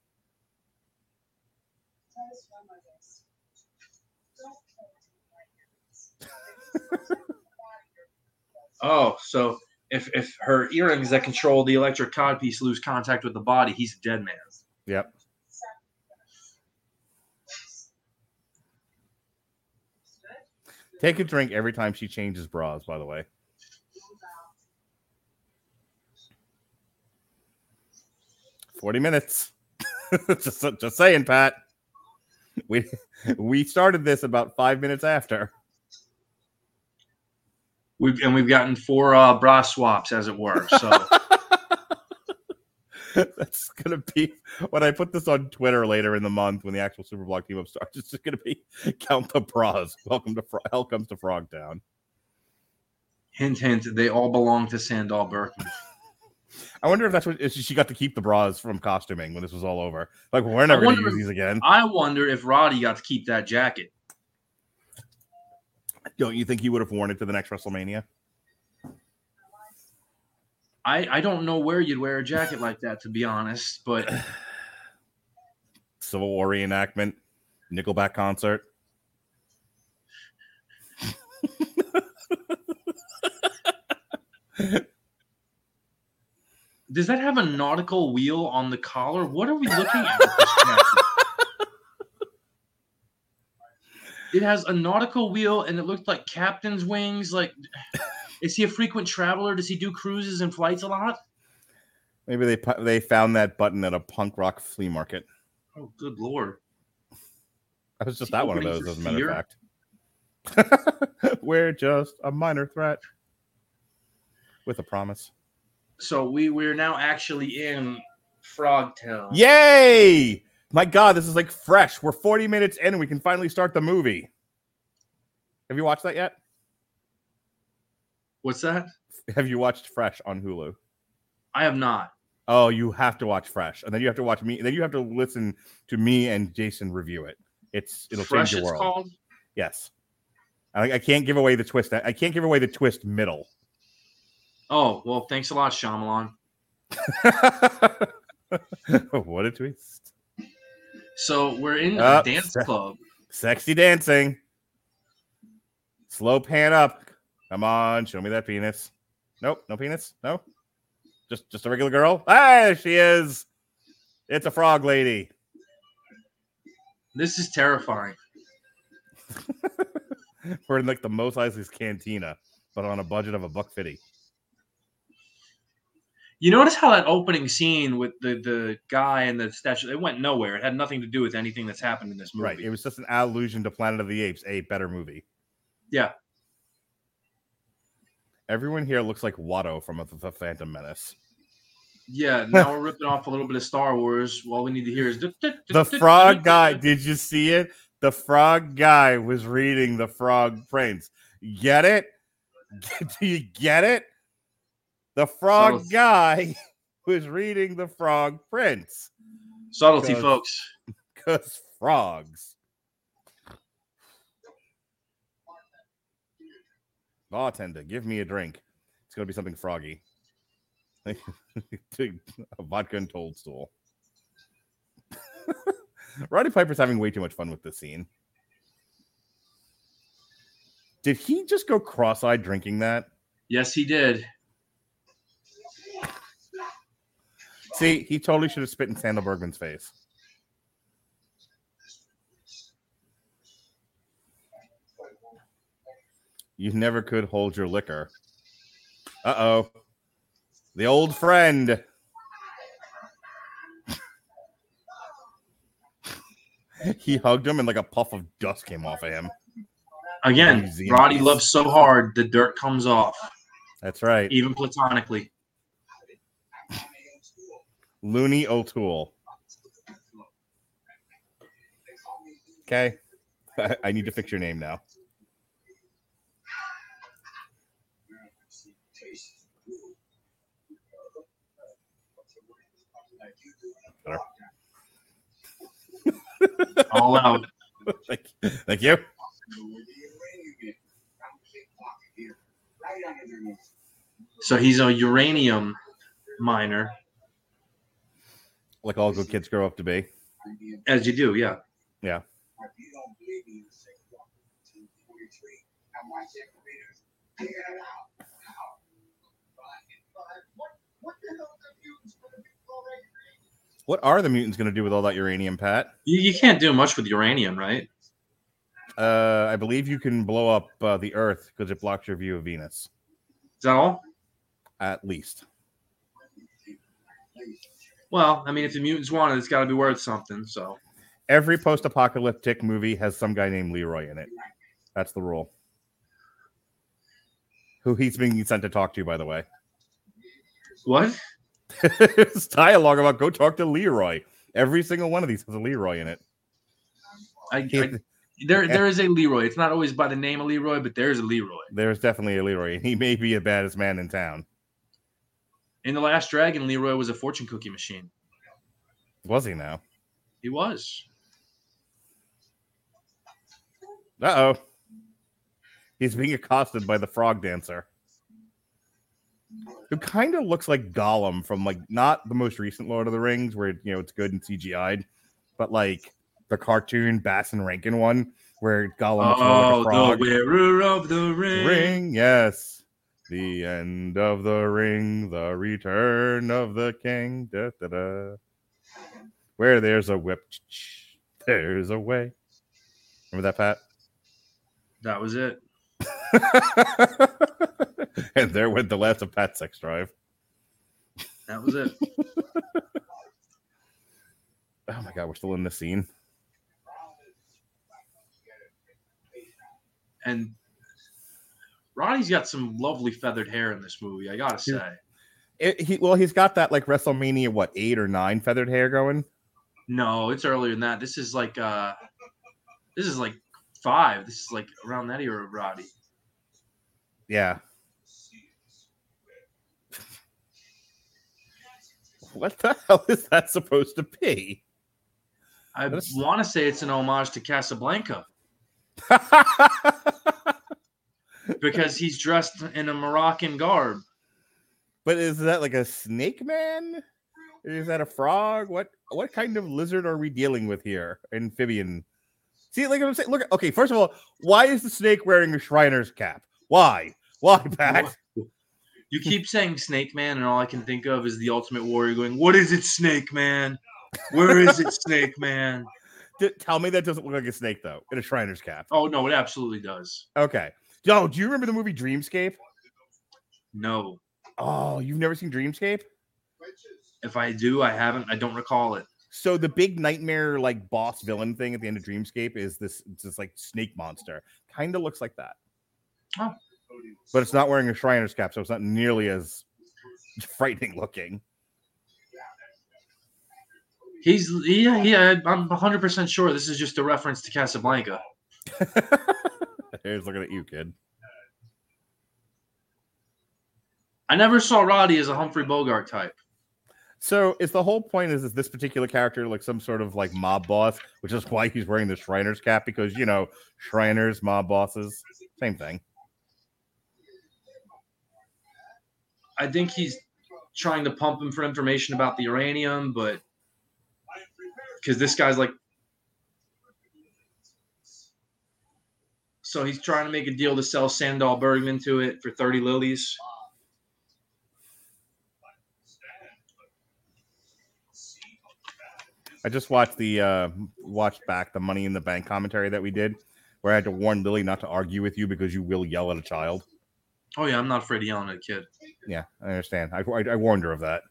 Oh, so if if her earrings that control the electric codpiece lose contact with the body, he's a dead man. Yep. Take a drink every time she changes bras, by the way. Forty minutes. just, just saying, Pat. We we started this about five minutes after. We've and we've gotten four uh, bra swaps, as it were. So that's gonna be when I put this on Twitter later in the month when the actual Superblog team up starts. It's just gonna be count the bras. Welcome to Fro- Hell comes to Frogtown. hint, hint, they all belong to Sandahl Bergman. I wonder if that's what if she got to keep the bras from costuming when this was all over. Like we're never gonna use if- these again. I wonder if Roddy got to keep that jacket. Don't you think he would have worn it to the next WrestleMania? I, I don't know where you'd wear a jacket like that, to be honest. But Civil War reenactment, Nickelback concert. does that have a nautical wheel on the collar? What are we looking at? with this jacket? It has a nautical wheel, and it looked like captain's wings. Like, is he a frequent traveler? Does he do cruises and flights a lot? Maybe they they found that button at a punk rock flea market. Oh, good lord! I was just that one of those, as a matter of fact. We're just a minor threat with a promise. So we we're now actually in Frog Town. Yay! My God, this is like fresh. We're 40 minutes in and we can finally start the movie. Have you watched that yet? What's that? Have you watched Fresh on Hulu? I have not. Oh, you have to watch Fresh, and then you have to watch me. and Then you have to listen to me and Jason review it. It's it'll Fresh change your world. called. Yes, I, I can't give away the twist. I can't give away the twist middle. Oh well, thanks a lot, Shyamalan. what a twist! So we're in a dance se- club. Sexy dancing. Slow pan up. Come on, show me that penis. Nope, no penis. No, just just a regular girl. Ah, there she is. It's a frog lady. This is terrifying. We're in like the Mos Eisley's cantina. but on a budget of a buck fifty. You notice how that opening scene with the the guy and the statue it went nowhere. It had nothing to do with anything that's happened in this movie. Right. It was just an allusion to Planet of the Apes, a better movie. Yeah. Everyone here looks like Watto from the Phantom Menace. Yeah, now we're ripping off a little bit of Star Wars. All we need to hear is the frog guy. Did you see it? The frog guy was reading the Frog Prince. Get it? Do you get it? The frog Subtlety. guy was reading the Frog Prince. Subtlety, folks. Because frogs. Bartender, give me a drink. It's going to be something froggy. a vodka and toadstool. Roddy Piper's having way too much fun with this scene. Did he just go cross-eyed drinking that? Yes, he did. See, he totally should have spit in Sandahl Bergman's face. You never could hold your liquor. Uh oh. The old friend. he hugged him and like a puff of dust came off of him. Again, Roddy loves so hard the dirt comes off. That's right. Even platonically. Looney O'Toole. Okay. I need to fix your name now. All out. thank, thank you. So he's a uranium miner. Like all good kids grow up to be. As you do, yeah. Yeah. What are the mutants going to do with all that uranium, Pat? You, you can't do much with uranium, right? Uh, I believe you can blow up uh, the Earth because it blocks your view of Venus. Is that all? At least. Well, I mean, if the mutants want it, it's got to be worth something. So every post-apocalyptic movie has some guy named Leroy in it. That's the rule. Who he's being sent to talk to, by the way. What? it's dialogue about go talk to Leroy. Every single one of these has a Leroy in it. I, I there there is a Leroy. It's not always by the name of Leroy, but there's a Leroy. There's definitely a Leroy. And he may be the baddest man in town. In the Last Dragon, Leroy was a fortune cookie machine. Was he now? He was. Uh oh. He's being accosted by the frog dancer who kind of looks like Gollum from like not the most recent Lord of the Rings, where you know it's good and CGI'd, but like the cartoon Bass and Rankin one, where Gollum. Oh, like the wearer of the ring. ring. Yes, the end of the ring, the return of the king. Da, da, da. Where there's a whip, there's a way. Remember that, Pat? That was it. and there went the last of Pat's Sex Drive. That was it. oh my god, we're still in the scene. And Ronnie's got some lovely feathered hair in this movie, I gotta say. It, he well, he's got that like WrestleMania, what eight or nine feathered hair going? No, it's earlier than that. This is like uh this is like five. This is like around that era of Roddy. Yeah. What the hell is that supposed to be? I want to say it's an homage to Casablanca. because he's dressed in a Moroccan garb. But is that like a snake man? Is that a frog? What what kind of lizard are we dealing with here? Amphibian. See, like I'm saying, look. Okay, first of all, why is the snake wearing a Shriner's cap? Why? Why, Pat? You keep saying Snake Man, and all I can think of is the Ultimate Warrior going, "What is it, Snake Man? Where is it, Snake Man?" Tell me that doesn't look like a snake though, in a Shriner's cap. Oh no, it absolutely does. Okay. Yo, do you remember the movie Dreamscape? No. Oh, you've never seen Dreamscape? If I do, I haven't. I don't recall it. So the big nightmare like boss villain thing at the end of Dreamscape is this this like snake monster. Kind of looks like that. Oh. But it's not wearing a Shriner's cap, so it's not nearly as frightening looking. He's yeah, yeah. I'm 100 percent sure this is just a reference to Casablanca. Here's looking at you, kid. I never saw Roddy as a Humphrey Bogart type. So is the whole point is, is this particular character like some sort of like mob boss, which is why he's wearing the Shriner's cap because you know Shriners, mob bosses, same thing. I think he's trying to pump him for information about the uranium, but because this guy's like, so he's trying to make a deal to sell Sandahl Bergman to it for 30 lilies. I just watched the uh watched back the Money in the Bank commentary that we did, where I had to warn Lily not to argue with you because you will yell at a child. Oh yeah, I'm not afraid of yelling at a kid. Yeah, I understand. I, I, I warned her of that.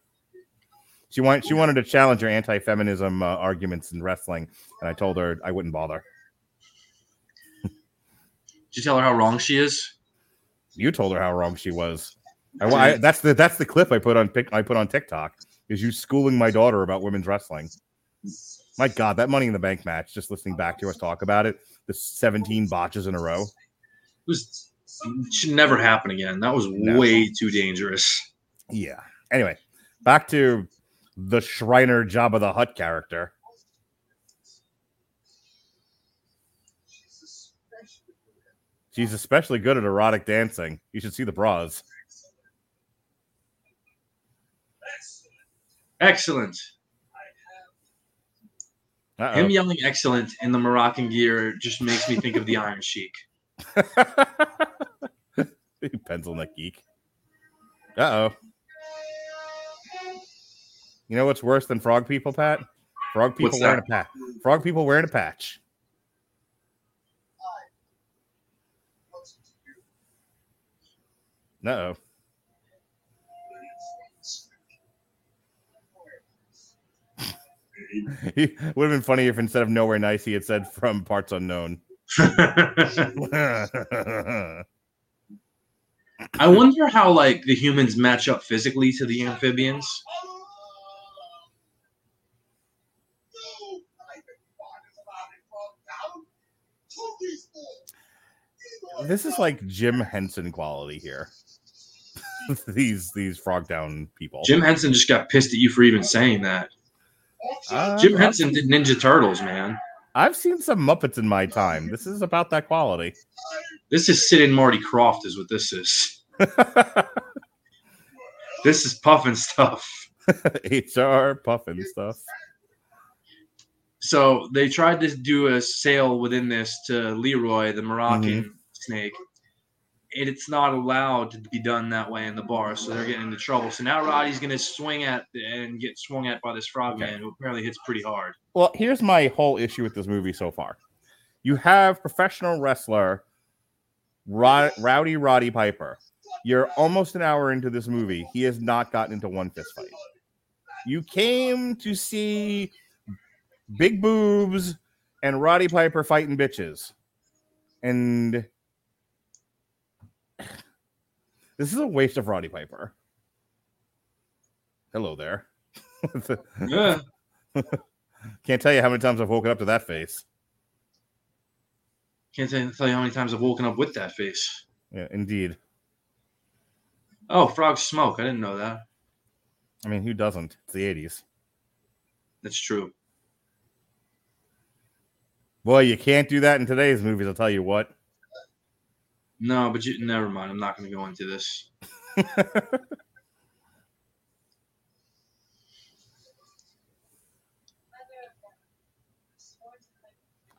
She wanted she wanted to challenge her anti-feminism uh, arguments in wrestling, and I told her I wouldn't bother. Did you tell her how wrong she is? You told her how wrong she was. I, I- that's the that's the clip I put on I put on TikTok. Is you schooling my daughter about women's wrestling? My God, that Money in the Bank match. Just listening back to us talk about it, the 17 botches in a row. It was it should never happen again. That was No. way too dangerous. Yeah. Anyway, back to the Shriner Jabba the Hutt character. She's especially good at erotic dancing. You should see the bras. Excellent. Uh-oh. Him yelling excellent in the Moroccan gear just makes me think of the Iron Sheik. Pencil neck geek. Uh oh. You know what's worse than frog people, Pat? Frog people What's wearing a patch. Frog people wearing a patch. Oh. It would have been funny if instead of nowhere nice, he had said from parts unknown. I wonder how like the humans match up physically to the amphibians. this is like Jim Henson quality here. these these frog down people. Jim Henson just got pissed at you for even saying that. Uh, Jim Henson did Ninja Turtles, man. I've seen some Muppets in my time. This is about that quality. This is Sid and Marty Krofft, is what this is. This is Pufnstuf. HR Pufnstuf. So they tried to do a sale within this to Leroy, the Moroccan snake. And it's not allowed to be done that way in the bar, so they're getting into trouble. So now Roddy's going to swing at and get swung at by this frog frogman who apparently hits pretty hard. Well, here's my whole issue with this movie so far. You have professional wrestler Rod- Rowdy Roddy Piper. You're almost an hour into this movie. He has not gotten into one fist fight. You came to see big boobs and Roddy Piper fighting bitches. And this is a waste of Roddy Piper. Hello there. Yeah. Can't tell you how many times I've woken up to that face. Can't tell you how many times I've woken up with that face. Yeah, indeed. Oh, frogs smoke. I didn't know that. I mean, who doesn't? It's the 80s. That's true. Boy, you can't do that in today's movies, I'll tell you what. No, but you, never mind. I'm not going to go into this.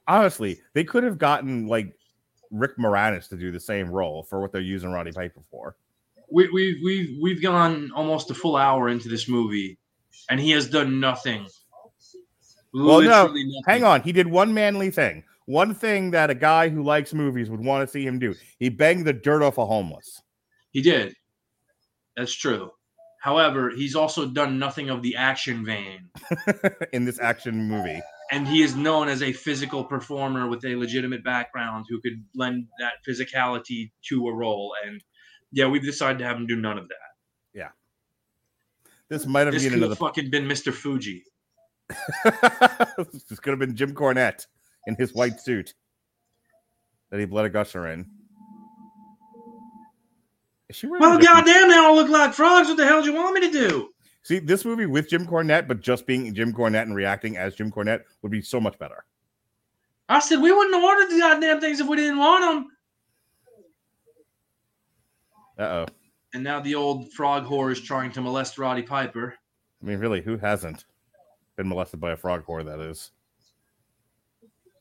Honestly, they could have gotten like Rick Moranis to do the same role for what they're using Roddy Piper for. We, we, we've we've gone almost a full hour into this movie, and he has done nothing. Well, no, nothing. Hang on, he did one manly thing. One thing that a guy who likes movies would want to see him do. He banged the dirt off a homeless. He did. That's true. However, he's also done nothing of the action vein. in this action movie. and he is known as a physical performer with a legitimate background who could lend that physicality to a role. And yeah, we've decided to have him do none of that. Yeah. This might have This been could have another. fucking been Mr. Fuji. this could have been Jim Cornette in his white suit that he bled a gusher in. Is she Well, different- goddamn, they all look like frogs. What the hell do you want me to do? See, this movie with Jim Cornette, but just being Jim Cornette and reacting as Jim Cornette would be so much better. I said we wouldn't have ordered the goddamn things if we didn't want them. Uh oh. And now the old frog whore is trying to molest Roddy Piper. I mean, really, who hasn't been molested by a frog whore? That is.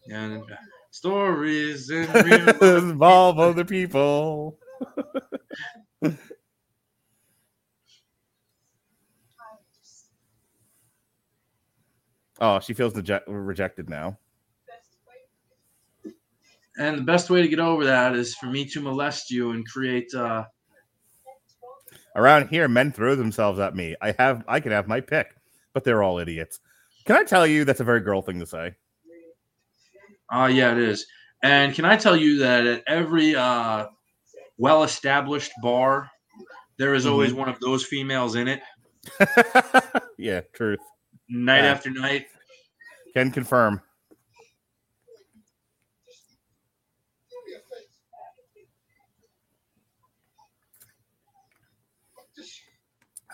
And stories and Involve other people. oh, she feels deje- rejected now. And the best way to get over that is for me to molest you and create uh Around here, men throw themselves at me. I have, I can have my pick, but they're all idiots. Can I tell you that's a very girl thing to say? Uh yeah it is. And can I tell you that at every uh well established bar there is always one of those females in it yeah, truth. night after night. Can confirm.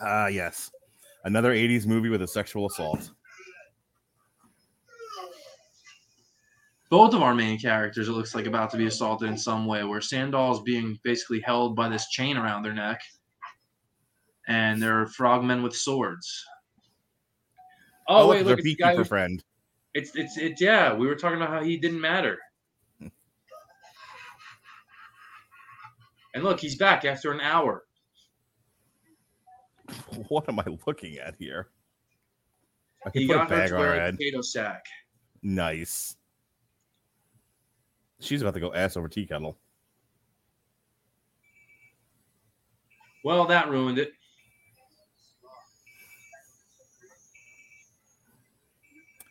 Ah, yes. Another 80s movie with a sexual assault. Both of our main characters, it looks like, about to be assaulted in some way, where Sandahl's being basically held by this chain around their neck, and there are frogmen with swords. Oh, oh look, wait, look, our it's the guy beekeeper who, friend. it's it's it's yeah. We were talking about how he didn't matter, and look, he's back after an hour. What am I looking at here? I can He put a got her to wear a potato sack. Nice. She's about to go ass over tea kettle. Well, that ruined it.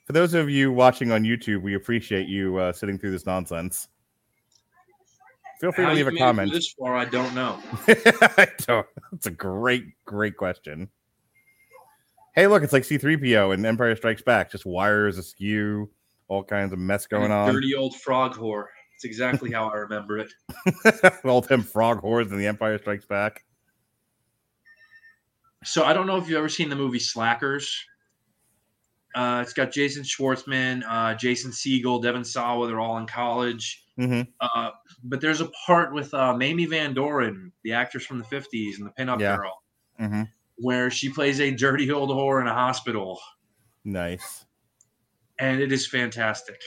For those of you watching on YouTube, we appreciate you uh, sitting through this nonsense. Feel free How to leave a comment. This far, I don't know. I don't. That's a great, great question. Hey, look, it's like C3PO and Empire Strikes Back. Just wires askew, all kinds of mess going on. Dirty old frog whore. It's exactly how I remember it. all them frog whores in the Empire Strikes Back. So I don't know if you've ever seen the movie Slackers. Uh, it's got Jason Schwartzman, uh, Jason Segel, Devon Sawa. They're all in college. hmm Uh, but there's a part with uh, Mamie Van Doren, the actress from the 50s and the pinup Yeah. girl, hmm where she plays a dirty old whore in a hospital. Nice. And it is fantastic.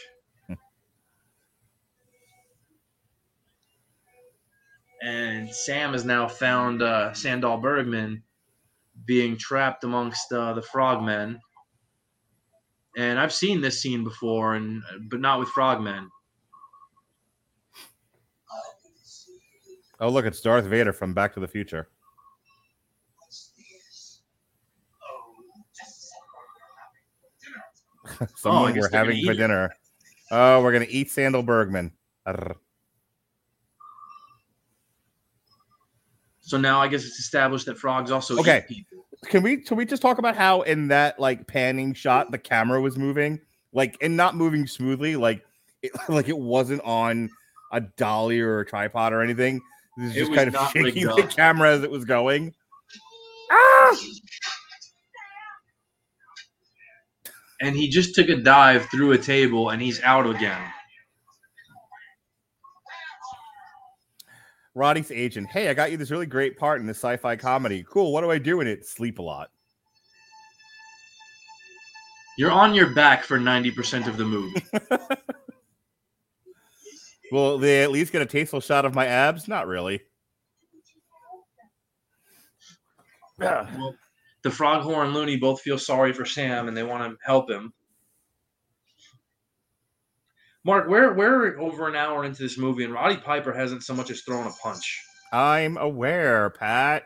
And Sam has now found uh, Sandahl Bergman being trapped amongst uh, the frogmen. And I've seen this scene before, and but not with frogmen. Oh, look, it's Darth Vader from Back to the Future. Someone guess we're having for eat dinner. Oh, we're gonna eat Sandahl Bergman. Arr. So now I guess it's established that frogs also Okay. eat people. Can we can we just talk about how in that like panning shot the camera was moving, like and not moving smoothly, like it, like it wasn't on a dolly or a tripod or anything. It was It just kind of shaking the camera as it was going. Ah! And he just took a dive through a table, and he's out again. Roddy's agent. Hey, I got you this really great part in this sci-fi comedy. Cool. What do I do in it? Sleep a lot. You're on your back for ninety percent of the movie. Will they at least get a tasteful shot of my abs? Not really. Well, the Froghorn Looney both feel sorry for Sam and they want to help him. Mark, we're we're over an hour into this movie and Roddy Piper hasn't so much as thrown a punch. I'm aware, Pat.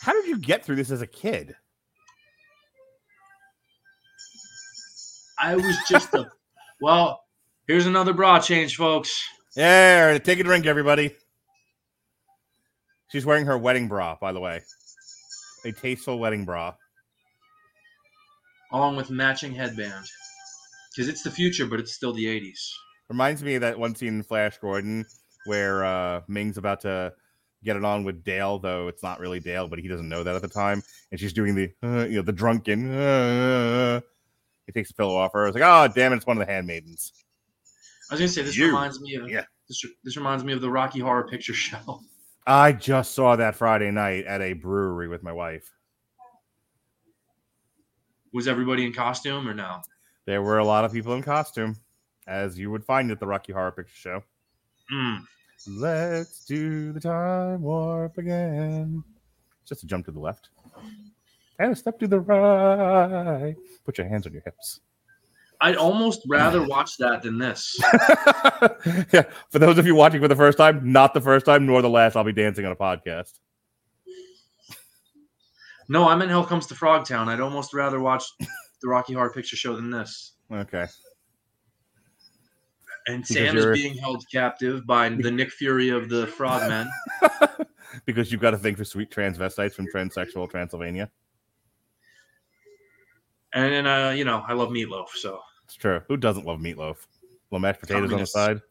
How did you get through this as a kid? I was just a well. Here's another bra change, folks. Yeah, take a drink, everybody. She's wearing her wedding bra, by the way. A tasteful wedding bra. along with matching headband. Because it's the future, but it's still the 80s. Reminds me of that one scene in Flash Gordon where uh, Ming's about to get it on with Dale, though it's not really Dale, but he doesn't know that at the time. And she's doing the, uh, you know, the drunken. Uh, he takes the pillow off her. I was like, oh, damn it, it's one of the handmaidens. I was gonna say this You. reminds me of Yeah. this, this reminds me of the Rocky Horror Picture Show. I just saw that Friday night at a brewery with my wife. Was everybody in costume or no? There were a lot of people in costume, as you would find at the Rocky Horror Picture Show. Mm. Let's do the time warp again. Just a jump to the left. And a step to the right. Put your hands on your hips. I'd almost rather watch that than this. yeah, for those of you watching for the first time, not the first time nor the last, I'll be dancing on a podcast. No, I'm in Hell Comes to Frog Town. I'd almost rather watch the Rocky Horror Picture Show than this. Okay. And Because Sam is you're- being held captive by the Nick Fury of the Frogmen. because you've got to think for sweet transvestites from transsexual Transylvania. and then, uh, you know, I love meatloaf. So It's true. Who doesn't love meatloaf? Little mashed potatoes Communists. on the side.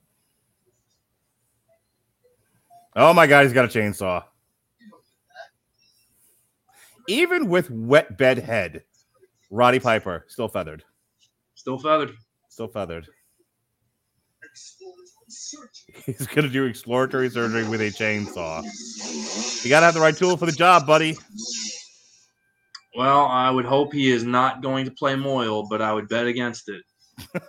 Oh my god, he's got a chainsaw. Even with wet bed head, Roddy Piper still feathered. still feathered. Still feathered. He's gonna do exploratory surgery with a chainsaw. You gotta have the right tool for the job, buddy. Well, I would hope he is not going to play mohel, but I would bet against it.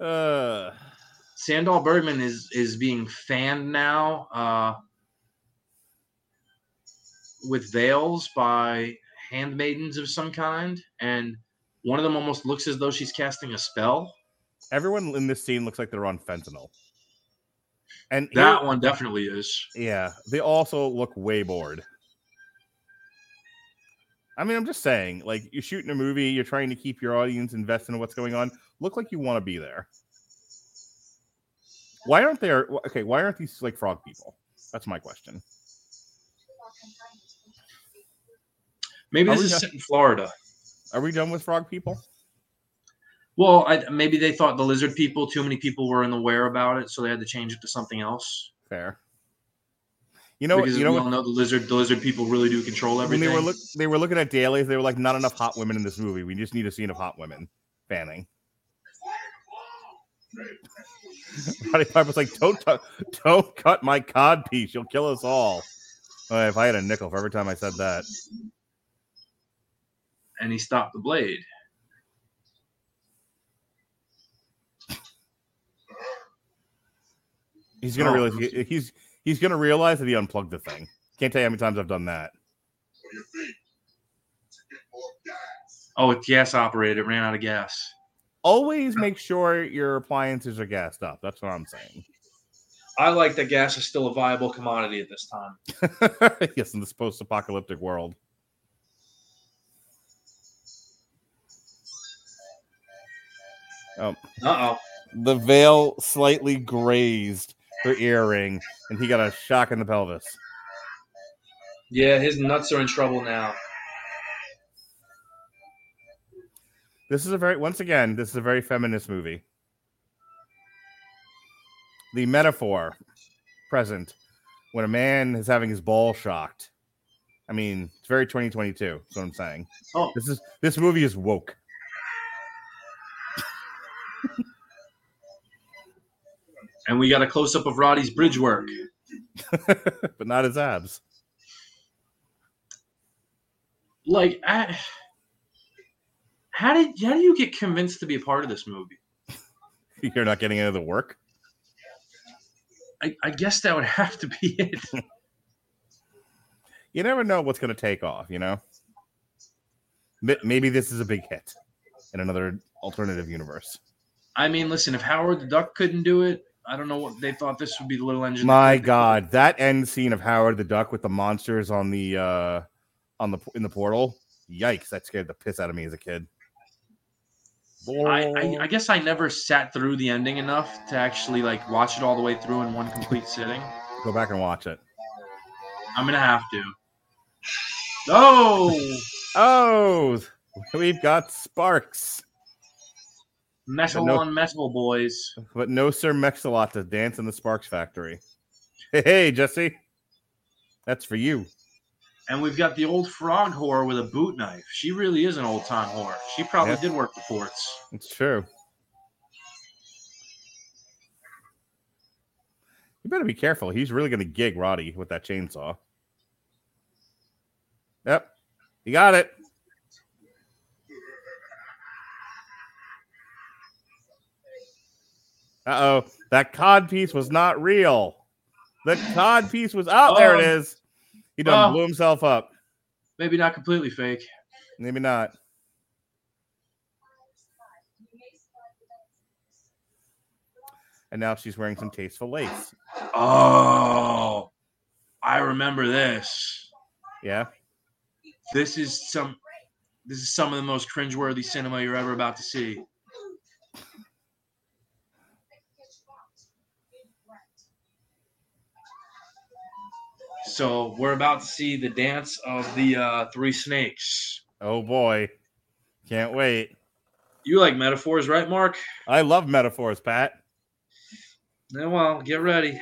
uh, Sandahl Bergman is is being fanned now uh, with veils by handmaidens of some kind, and one of them almost looks as though she's casting a spell. everyone in this scene looks like they're on fentanyl. And That here- one definitely is. Yeah, they also look way bored. I mean, I'm just saying, like you're shooting a movie, you're trying to keep your audience invested in what's going on. Look like you want to be there. Why aren't there? Okay, why aren't these like frog people? That's my question. Maybe this is done? set in Florida. Are we done with frog people? Well, I, maybe they thought the lizard people. Too many people were in the aware about it, so they had to change it to something else. Fair. You know, because you know we all know the lizard, the lizard people really do control everything. they were look, they were looking at dailies. They were like, not enough hot women in this movie. We just need a scene of hot women fanning. Roddy Piper's like, don't tu- don't cut my cod piece. You'll kill us all. If I had a nickel for every time I said that, and he stopped the blade. he's gonna Oh. realize he- he's he's gonna realize that he unplugged the thing. Can't tell you how many times I've done that. Oh, it's gas operated. It ran out of gas. Always make sure your appliances are gassed up. That's what I'm saying. I like that gas is still a viable commodity at this time. yes, in this post-apocalyptic world. Oh, Uh oh. the veil slightly grazed her earring, and he got a shock in the pelvis. Yeah, his nuts are in trouble now. This is a very, once again, this is a very feminist movie. The metaphor present when a man is having his ball shocked. I mean, it's very 2022. That's what I'm saying. Oh. This is this movie is woke. And we got a close up of Roddy's bridge work. but not his abs. Like, I, how did how do you get convinced to be a part of this movie? You're not getting into the work. I, I guess that would have to be it. You never know what's going to take off. You know. Maybe this is a big hit in another alternative universe. I mean, listen, if Howard the Duck couldn't do it, I don't know what they thought this would be the little engine. My God, that end scene of Howard the Duck with the monsters on the uh on the in the portal. Yikes! That scared the piss out of me as a kid. I, I, I guess I never sat through the ending enough to actually like watch it all the way through in one complete sitting. Go back and watch it. I'm gonna have to. Oh, Oh, we've got sparks, metal no- on metal, boys. but no Sir Mix-a-Lot to dance in the Sparks factory. Hey, hey, Jesse, that's for you. And we've got the old frog whore with a boot knife. She really is an old time whore. She probably Yes. did work the ports. It's true. You better be careful. He's really going to gig Roddy with that chainsaw. Yep. You got it. Uh oh. That cod piece was not real. The cod piece was out. there it Oh. He done Oh. blew himself up. Maybe not completely fake. Maybe not. And now she's wearing some tasteful lace. Oh, I remember this. Yeah. This is some. This is some of the most cringeworthy cinema you're ever about to see. So we're about to see the dance of the uh, three snakes. Oh boy. Can't wait. You like metaphors, right, Mark? I love metaphors, Pat. Yeah, well, get ready.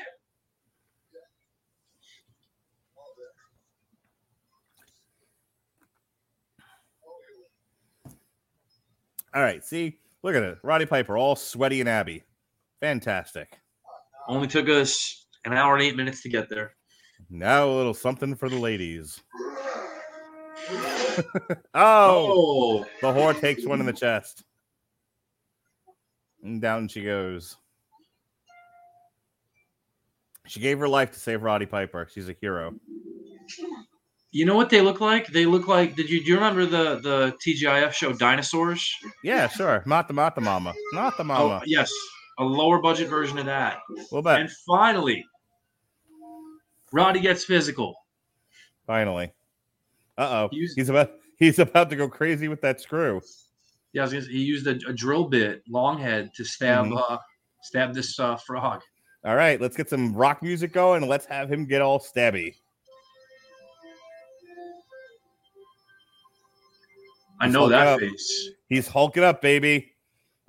All right. See, look at it. Roddy Piper, all sweaty and Abby. Fantastic. Only took us an hour and eight minutes to get there. Now a little something for the ladies. oh, Oh, the whore takes one in the chest. And down she goes. She gave her life to save Roddy Piper. She's a hero. you know what they look like? They look like. Did you do you remember the the TGIF show Dinosaurs? Yeah, sure. Mata Mata Mama. Not the oh, mama. Oh, yes, a lower budget version of that. We'll bet. And finally, Roddy gets physical. Finally. Uh oh. He He's about he's about to go crazy with that screw. Yeah, I was gonna he used a, a drill bit, long head, to stab Mhm. uh, stab this uh, frog. All right, let's get some rock music going and let's have him get all stabby. I He's know that up. face. He's hulking up, baby.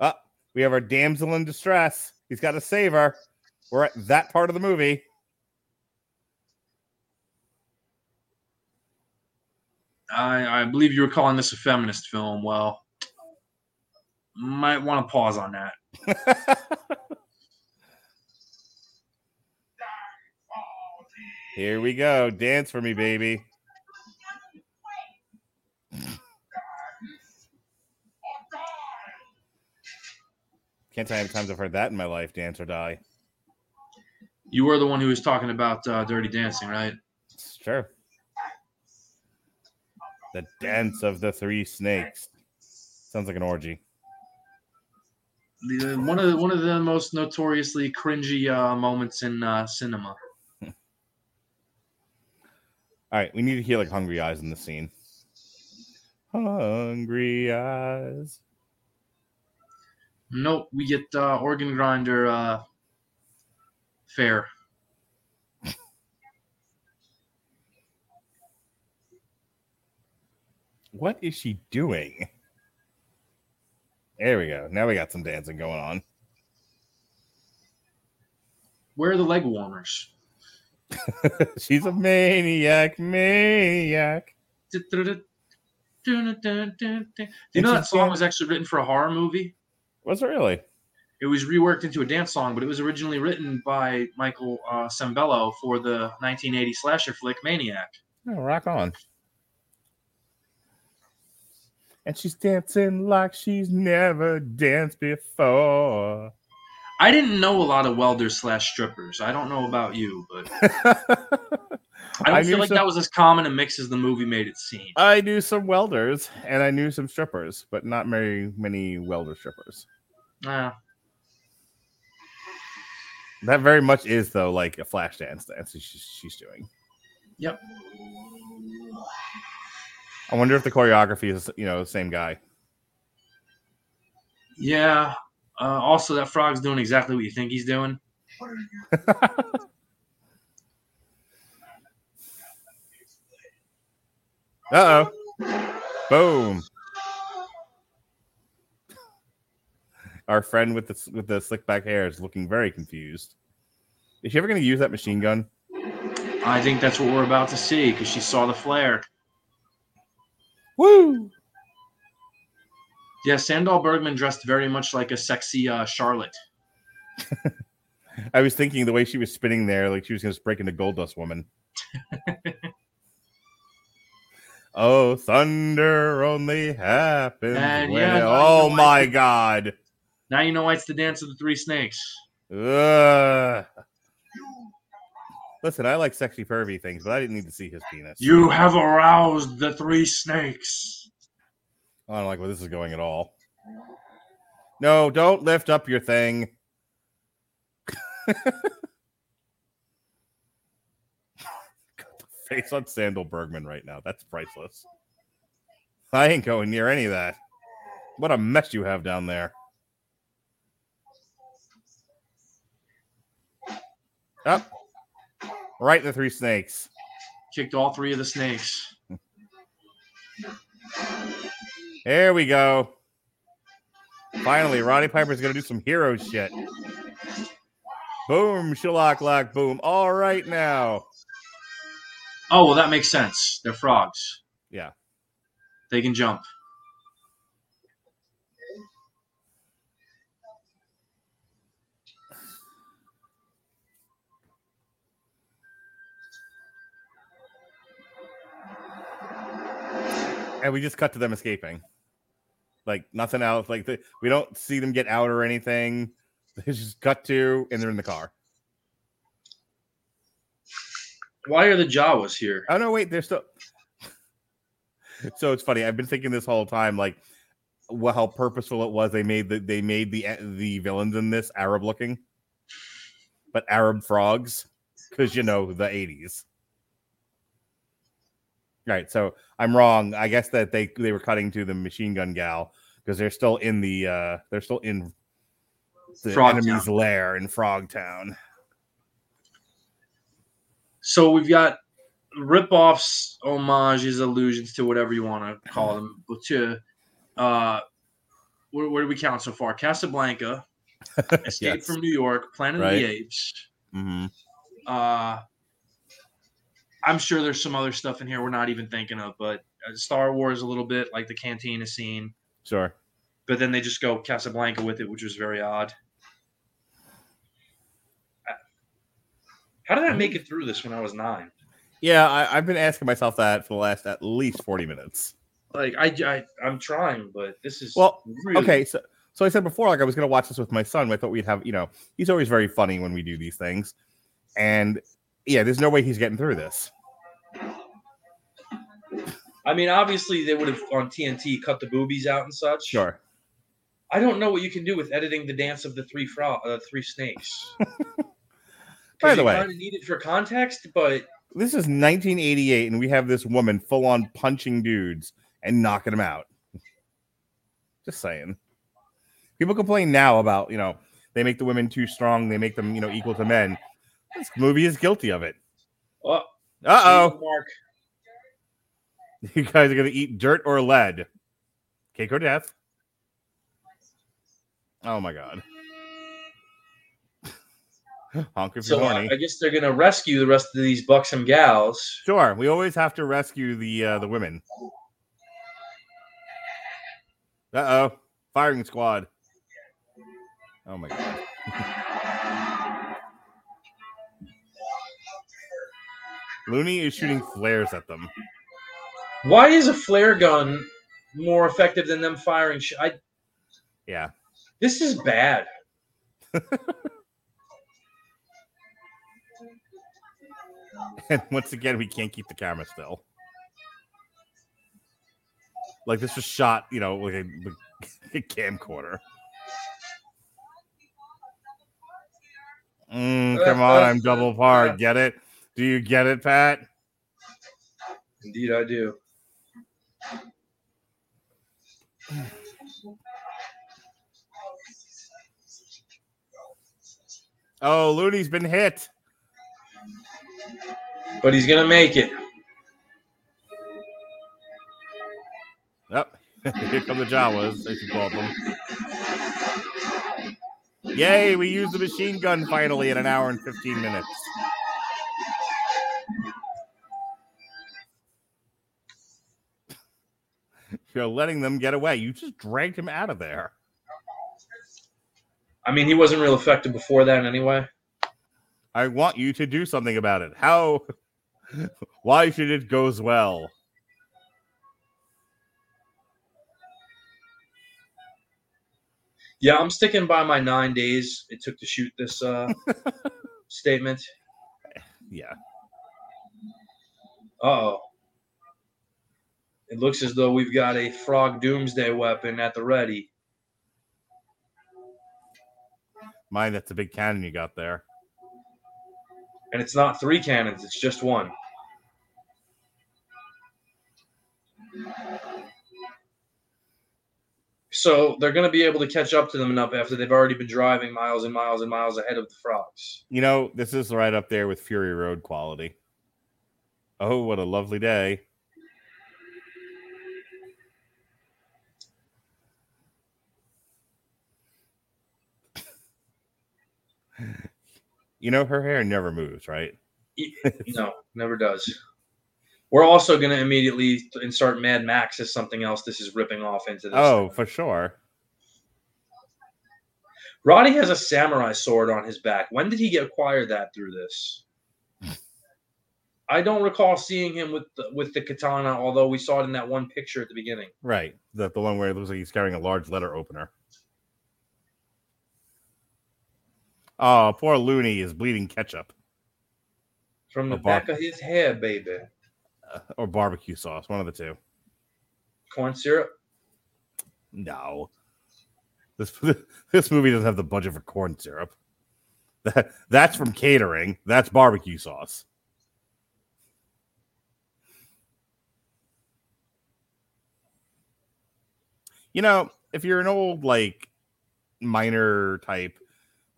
Up. we have our damsel in distress. He's got to save her. We're at that part of the movie. I, I believe you were calling this a feminist film. Well, might want to pause on that. Here we go. Dance for me, baby. Can't tell you how many times I've heard that in my life. Dance or die. You were the one who was talking about uh, Dirty Dancing, right? Sure. The dance of the three snakes. Sounds like an orgy. The, one of the, one of the most notoriously cringy uh, moments in uh, cinema. All right, we need to hear like hungry eyes in the scene. Hungry eyes. Nope, we get uh, organ grinder uh, fair. What is she doing? There we go. Now we got some dancing going on. Where are the leg warmers? She's a maniac, maniac. Do you know that song was actually written for a horror movie? Was it really? It was reworked into a dance song, but it was originally written by Michael uh, Sembello for the 1980 slasher flick Maniac. Oh, rock on. And she's dancing like she's never danced before. I didn't know a lot of welders slash strippers. I don't know about you, but I don't I feel like some- that was as common a mix as the movie made it seem. I knew some welders and I knew some strippers, but not very many welder strippers. Ah. That very much is though like a flash dance dance she's, she's doing. Yep. I wonder if the choreography is you know the same guy. Yeah. Uh, also, that frog's doing exactly what you think he's doing. Uh oh. Boom. Our friend with the with the slick back hair is looking very confused. Is she ever going to use that machine gun? I think that's what we're about to see because she saw the flare. Woo! Yeah, Sandahl Bergman dressed very much like a sexy uh, Charlotte. I was thinking the way she was spinning there, like she was going to break into Gold Dust Woman. oh, thunder only happens. And when yeah, it- oh my why- God. Now you know why it's the dance of the three snakes. Ugh. Listen, I like sexy pervy things, but I didn't need to see his penis. You have aroused the three snakes. I don't like where this is going at all. No, don't lift up your thing. Got the face on Sandahl Bergman right now. That's priceless. I ain't going near any of that. What a mess you have down there. Up. Right in the three snakes. Kicked all three of the snakes. There we go. Finally, Roddy Piper's gonna do some hero shit. Boom, shalock lock, boom. All right now. Oh, well, that makes sense. They're frogs. Yeah. They can jump. And we just cut to them escaping. Like nothing else. Like the, we don't see them get out or anything. They just cut to and they're in the car. Why are the Jawas here? Oh no, wait, they're still. so it's funny. I've been thinking this whole time, like, well, how purposeful it was. They made the they made the eh, the villains in this Arab looking, but Arab frogs, because you know the eighties. Right. So I'm wrong. I guess that they they were cutting to the machine gun gal because they're still in the uh they're still in the Frog enemy's lair in Frogtown. So we've got rip-offs, homages, allusions to whatever you want to call them. But to uh, where, where do we count so far? Casablanca, Escape Yes. from New York, Planet of the Apes. hmm Uh, I'm sure there's some other stuff in here we're not even thinking of, but uh, Star Wars a little bit, like the cantina scene. Sure. But then they just go Casablanca with it, which was very odd. Uh, How did I make it through this when I was nine? Yeah, I, I've been asking myself that for the last at least 40 minutes. Like I, I I'm trying, but this is Well, really- Okay, so so I said before, like I was gonna watch this with my son. I thought we'd have, you know, he's always very funny when we do these things. And yeah, there's no way he's getting through this. I mean, obviously they would have on TNT cut the boobies out and such. Sure. I don't know what you can do with editing the dance of the three frog, uh, three snakes. By the way- kind of need it for context, but This is 1988, and we have this woman full on punching dudes and knocking them out. Just saying. People complain now about, you know, they make the women too strong, they make them, you know, equal to men. This movie is guilty of it. oh, Uh oh. Mark, You guys are gonna eat dirt or lead. Cake or death. Oh my god. Honk if so you're uh. I guess they're gonna rescue the rest of these buxom gals. Sure, we always have to rescue the uh, the women. Uh oh, firing squad. Oh my god. Looney is shooting flares at them. Why is a flare gun more effective than them firing? Sh- I Yeah. this is bad. And once again, we can't keep the camera still. Like this was shot, you know, like a, a camcorder. Mm, uh, come on, uh, I'm double par. Uh, get it? Do you get it, Pat? Indeed, I do. Oh, Looney's been hit. But he's gonna make it. Yep. Here come the Jawas, as you call them. Yay, we used the machine gun finally in an hour and 15 minutes. You're letting them get away. You just dragged him out of there. I mean, he wasn't real effective before that anyway. I want you to do something about it. How? Why should it goes well? Yeah, I'm sticking by my nine days it took to shoot this uh, statement. Yeah. Uh oh. Looks as though we've got a frog doomsday weapon at the ready. Mind that's a big cannon you got there. And it's not three cannons, it's just one. So they're going to be able to catch up to them enough after they've already been driving miles and miles and miles ahead of the frogs. You know, this is right up there with Fury Road quality. Oh, what a lovely day. You know, her hair never moves, right? no, never does. We're also going to immediately insert Mad Max as something else this is ripping off into this. Oh, for sure. Roddy has a samurai sword on his back. When did he get acquired that through this? I don't recall seeing him with the, with the katana, although we saw it in that one picture at the beginning. Right, the the one where it looks like he's carrying a large letter opener. Oh, poor Looney is bleeding ketchup From the bar- back of his head, baby. uh, or barbecue sauce, one of the two. Corn syrup. No, this this movie doesn't have the budget for corn syrup. That that's from catering. That's barbecue sauce. You know, if you're an old like miner type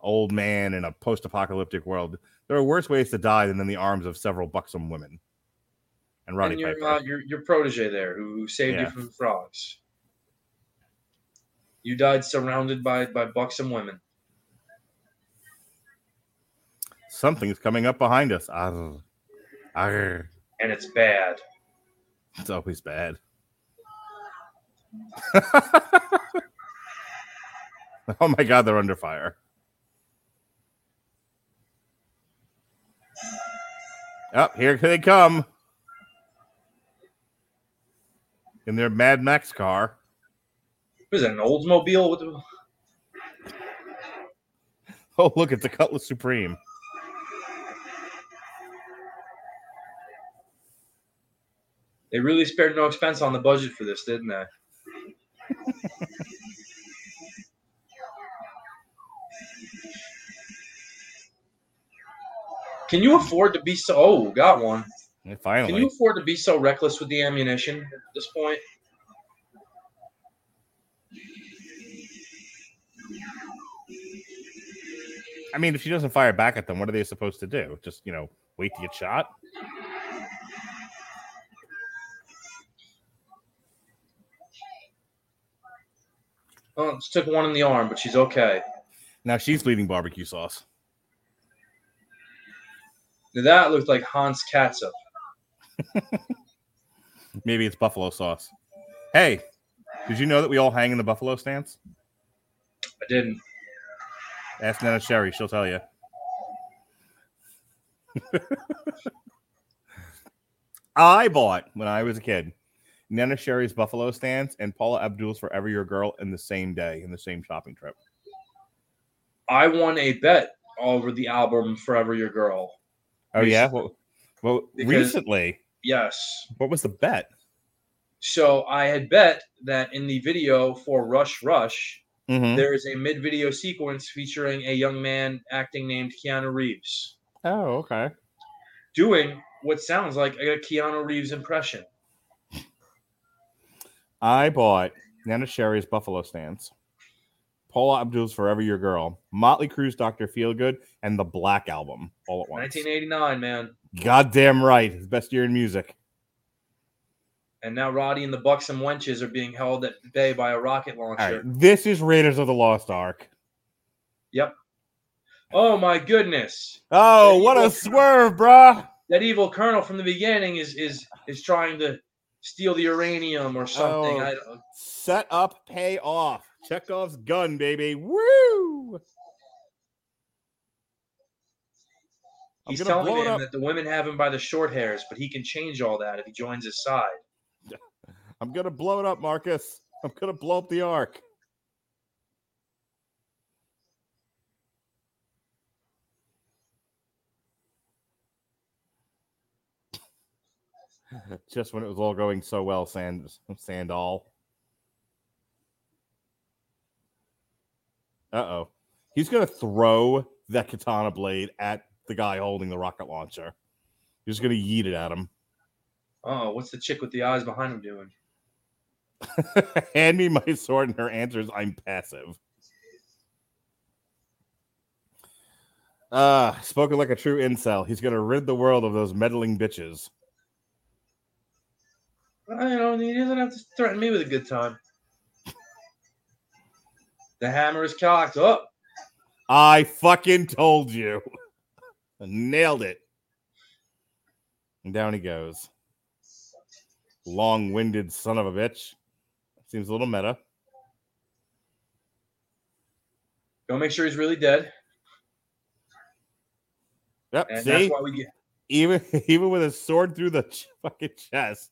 old man in a post-apocalyptic world, there are worse ways to die than in the arms of several buxom women. And Roddy and your, Piper. uh, your your protege there who, saved Yeah. you from frogs. You died surrounded by by buxom women. Something's coming up behind us. Arr. Arr. and it's bad. It's always bad. oh my god, they're under fire. Up oh, here they come. In their Mad Max car. That, an Oldsmobile? The- Oh, look, it's a Cutlass Supreme. They really spared no expense on the budget for this, didn't they? Can you afford to be so? Oh, got one. Yeah, Can you afford to be so reckless with the ammunition at this point? I mean, if she doesn't fire back at them, what are they supposed to do? Just, you know, wait to get shot? Oh, just took one in the arm, but she's okay. Now she's bleeding barbecue sauce. Now that looked like Hans Katzup. Maybe it's buffalo sauce. Hey, did you know that we all hang in the buffalo stance? I didn't. Ask Neneh Cherry, she'll tell you. I bought when I was a kid Neneh Cherry's Buffalo Stance and Paula Abdul's Forever Your Girl in the same day, in the same shopping trip. I won a bet over the album Forever Your Girl. Oh, yeah? Well, well Because- recently, Yes. what was the bet? So I had bet that in the video for Rush Rush, Mhm. there is a mid-video sequence featuring a young man acting named Keanu Reeves Oh, okay. doing what sounds like a Keanu Reeves impression. I bought Neneh Cherry's Buffalo Stance, Paula Abdul's Forever Your Girl, Motley Crue's Dr. Feelgood, and the Black Album all at once. 1989, man. Goddamn right. His best year in music. And now Roddy and the Buxom Wenches are being held at bay by a rocket launcher. right. This is Raiders of the Lost Ark. Yep. Oh my goodness! Oh, Yeah, what a swerve, bruh. That evil colonel from the beginning is is is trying to steal the uranium or oh, something. Oh. I don't, Set up, pay off. Chekhov's gun, baby. Woo! I'm he's telling him that the women have him by the short hairs, but he can change all that if he joins his side. I'm gonna blow it up, Marcus. I'm gonna blow up the ark. Just when it was all going so well, Sand Sandahl. Uh oh. He's gonna throw that katana blade at the guy holding the rocket launcher. He's gonna yeet it at him. Oh, what's the chick with the eyes behind him doing? Hand me my sword, and her answer is I'm passive. Ah, spoken like a true incel. He's gonna rid the world of those meddling bitches. You know, he doesn't have to threaten me with a good time. The hammer is cocked. up. I fucking told you. Nailed it. And down he goes. Long winded son of a bitch. Seems a little meta. go make sure he's really dead. Yep. And see? that's why we get. even even with a sword through the ch- fucking chest,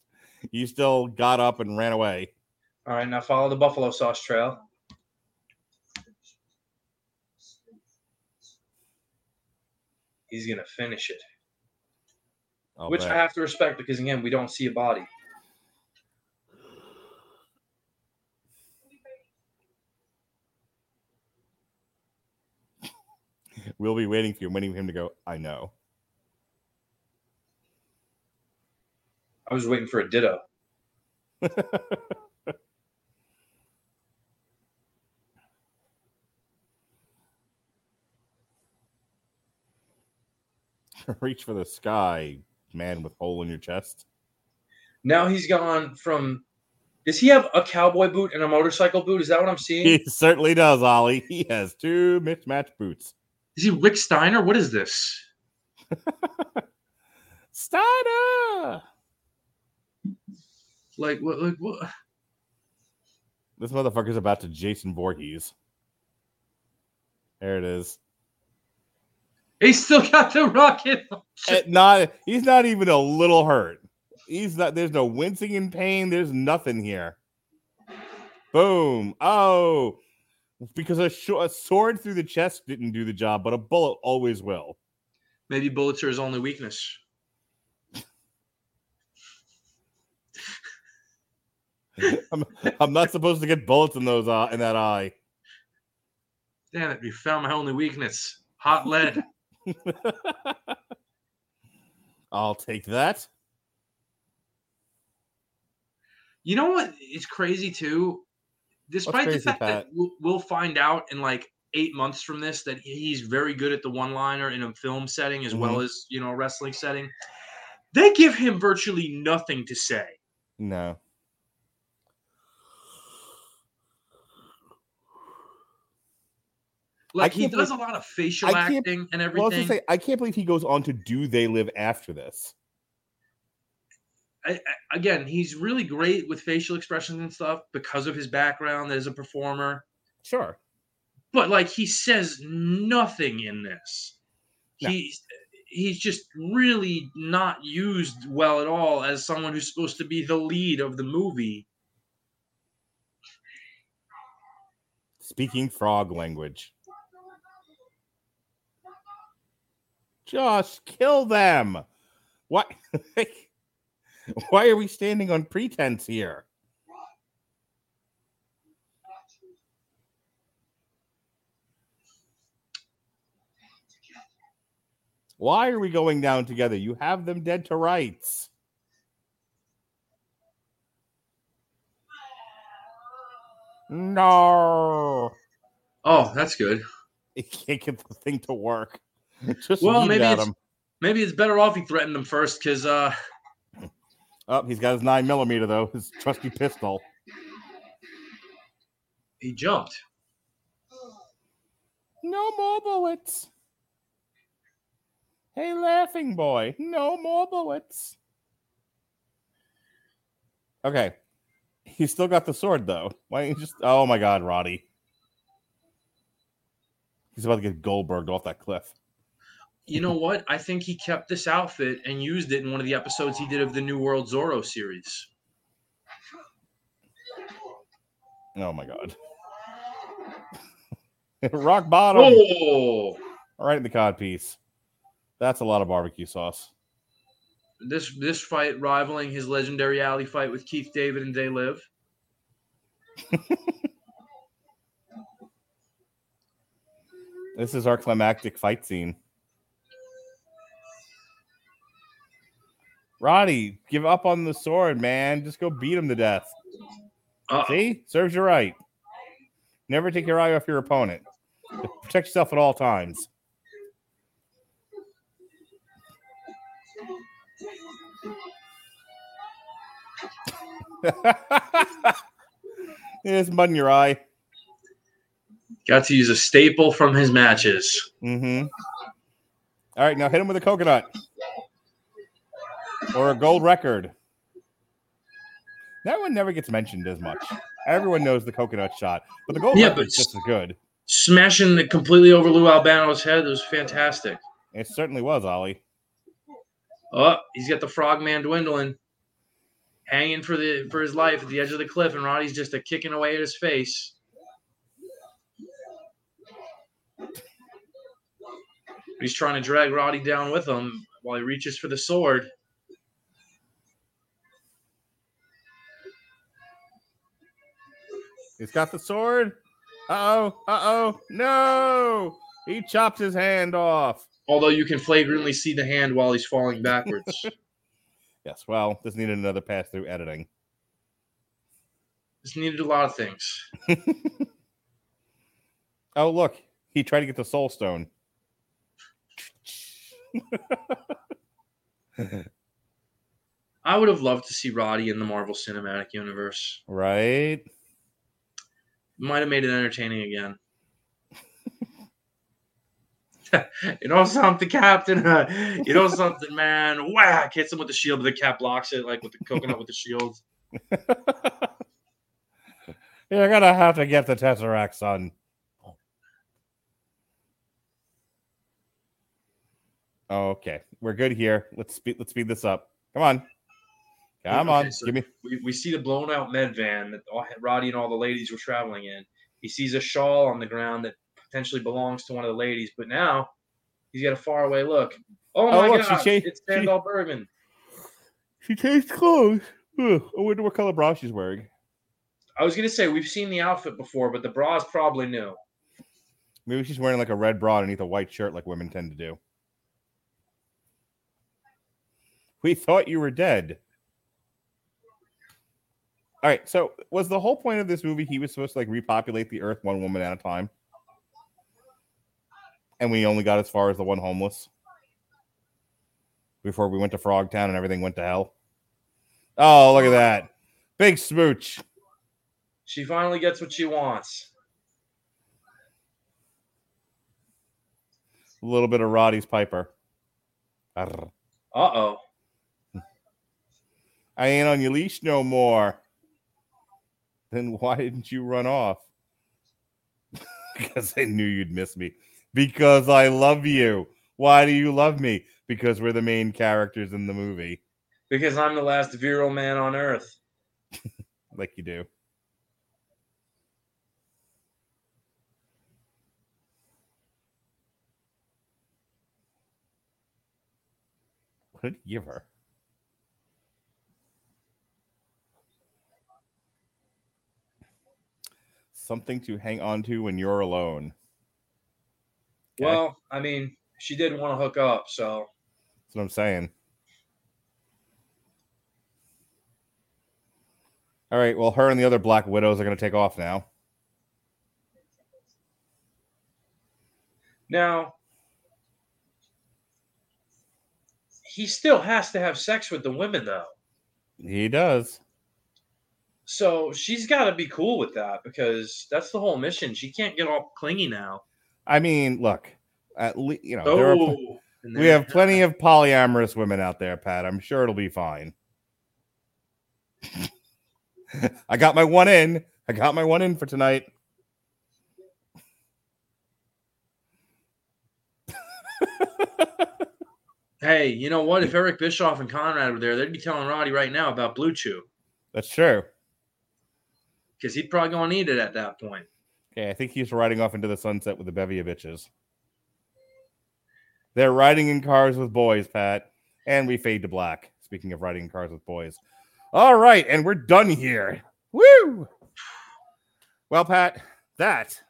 you still got up and ran away. All right, now follow the buffalo sauce trail. He's gonna finish it, I'll which bet. I have to respect because again, we don't see a body. we'll be waiting for you, waiting for him to go. I know. I was waiting for a ditto. Reach for the sky, man with hole in your chest. Now he's gone from. Does he have a cowboy boot and a motorcycle boot? Is that what I'm seeing? He certainly does, Ollie. He has two mismatched boots. Is he Rick Steiner? What is this? Steiner! Like what? Like what? This motherfucker's about to Jason Voorhees. There it is. He's still got the rocket. Not he's not even a little hurt. He's not there's no wincing in pain. There's nothing here. Boom. Oh, because a, sh- a sword through the chest didn't do the job, but a bullet always will. Maybe bullets are his only weakness. I'm, I'm not supposed to get bullets in those uh, in that eye. Damn it! We found my only weakness. Hot lead. I'll take that. You know what is crazy too? Despite crazy, the fact Pat? that we'll, we'll find out in like eight months from this that he's very good at the one-liner in a film setting as well mm-hmm. as you know a wrestling setting, they give him virtually nothing to say. No. Like he does believe- a lot of facial acting and Well, I was everything. say I can't believe he goes on to do They Live after this. I, I- again, he's really great with facial expressions and stuff because of his background as a performer. Sure. But like he says nothing in this. No. He's he's just really not used well at all as someone who's supposed to be the lead of the movie. Speaking frog language. Just kill them. Why? Why are we standing on pretense here? Why are we going down together? You have them dead to rights. No. Oh, that's good. It can't get the thing to work. Just Well, maybe it's- him. Maybe it's better off he threatened them first because uh, Oh, he's got his nine millimeter though, his trusty pistol. he jumped. No more bullets. Hey, laughing boy, no more bullets. Okay. He's still got the sword though. Why don't you just oh my god, Roddy. He's about to get Goldberg off that cliff. You know what? I think he kept this outfit and used it in one of the episodes he did of the New World Zorro series. Oh my god. Rock bottom. Oh, Right in the cod piece. That's a lot of barbecue sauce. this this fight rivaling his legendary alley fight with Keith David and They Live. This is our climactic fight scene. Roddy, give up on the sword, man. Just go beat him to death. Uh, See? Serves you right. Never take your eye off your opponent. Protect yourself at all times. There's mud in your eye. got to use a staple from his matches. Mm-hmm. All right, now hit him with a coconut or a gold record. That one never gets mentioned as much. Everyone knows the coconut shot, but the gold Yeah, record's just as good. Smashing it completely over Lou Albano's head was fantastic. It certainly was, Ollie. Oh, he's got the frogman dwindling, hanging for the for his life at the edge of the cliff, and Roddy's just a kicking away at his face. He's trying to drag Roddy down with him while he reaches for the sword. He's got the sword. Uh oh. Uh oh. No. He chops his hand off. Although you can flagrantly see the hand while he's falling backwards. Yes. Well, this needed another pass through editing. this needed a lot of things. Oh, look. He tried to get the soul stone. I would have loved to see Roddy in the Marvel Cinematic Universe. right. Might have made it entertaining again. you know something, Captain? Uh, you know something, man? Whack! Hits him with the shield, but the cap blocks it, like with the coconut with the shield. You're gonna have to get the Tesseract, son. Okay, we're good here. Let's speed. Let's speed this up. Come on, come Okay, on. so- Give me. We, we see the blown out med van that all, Roddy and all the ladies were traveling in. He sees a shawl on the ground that potentially belongs to one of the ladies, but now he's got a faraway look. Oh Oh, my look, she god, changed- it's she- Sandahl Bergman. She changed clothes. Ugh, I wonder what color bra she's wearing. I was gonna say we've seen the outfit before, but the bra is probably new. Maybe she's wearing like a red bra underneath a white shirt, like women tend to do. We thought you were dead. All right. So, was the whole point of this movie he was supposed to like repopulate the earth one woman at a time? And we only got as far as the one homeless before we went to Frogtown and everything went to hell. Oh, look at that. Big smooch. She finally gets what she wants. A little bit of Roddy's Piper. Uh oh. I ain't on your leash no more. Then why didn't you run off? because I knew you'd miss me. Because I love you. Why do you love me? Because we're the main characters in the movie, Because I'm the last virile man on earth. like you do. What did he give her? Something to hang on to when you're alone. Okay. Well, I mean, She did want to hook up, so That's what I'm saying. All right. Well, her and the other Black Widows are going to take off now. now he still has to have sex with the women though. He does. So she's got to be cool with that because that's the whole mission. She can't get all clingy now. I mean, look, at least you know there are oh, pl- Oh, we have plenty of polyamorous women out there, Pat. I'm sure it'll be fine. I got my one in. I got my one in for tonight. Hey, you know what? If Eric Bischoff and Conrad were there, they'd be telling Roddy right now about Blue Chew That's true. Because he'd probably gonna need it at that point. Okay, I think he's riding off into the sunset with a bevy of bitches. They're riding in cars with boys, Pat, and we fade to black. Speaking of riding in cars with boys. All right, and we're done here. Woo! Well, Pat, that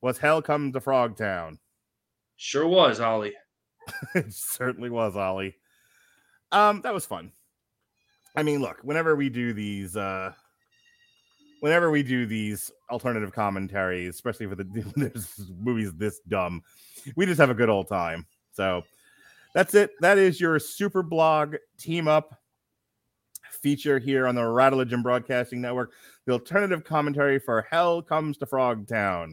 was Hell Come to Frogtown. Sure was, Ollie. it certainly was, Ollie. Um, that was fun. I mean, look, whenever we do these, uh, whenever we do these alternative commentaries, especially for the there's movies this dumb, we just have a good old time. So that's it. That is your super blog team up feature here on the Radulich Broadcasting Network. The alternative commentary for Hell Comes to Frogtown.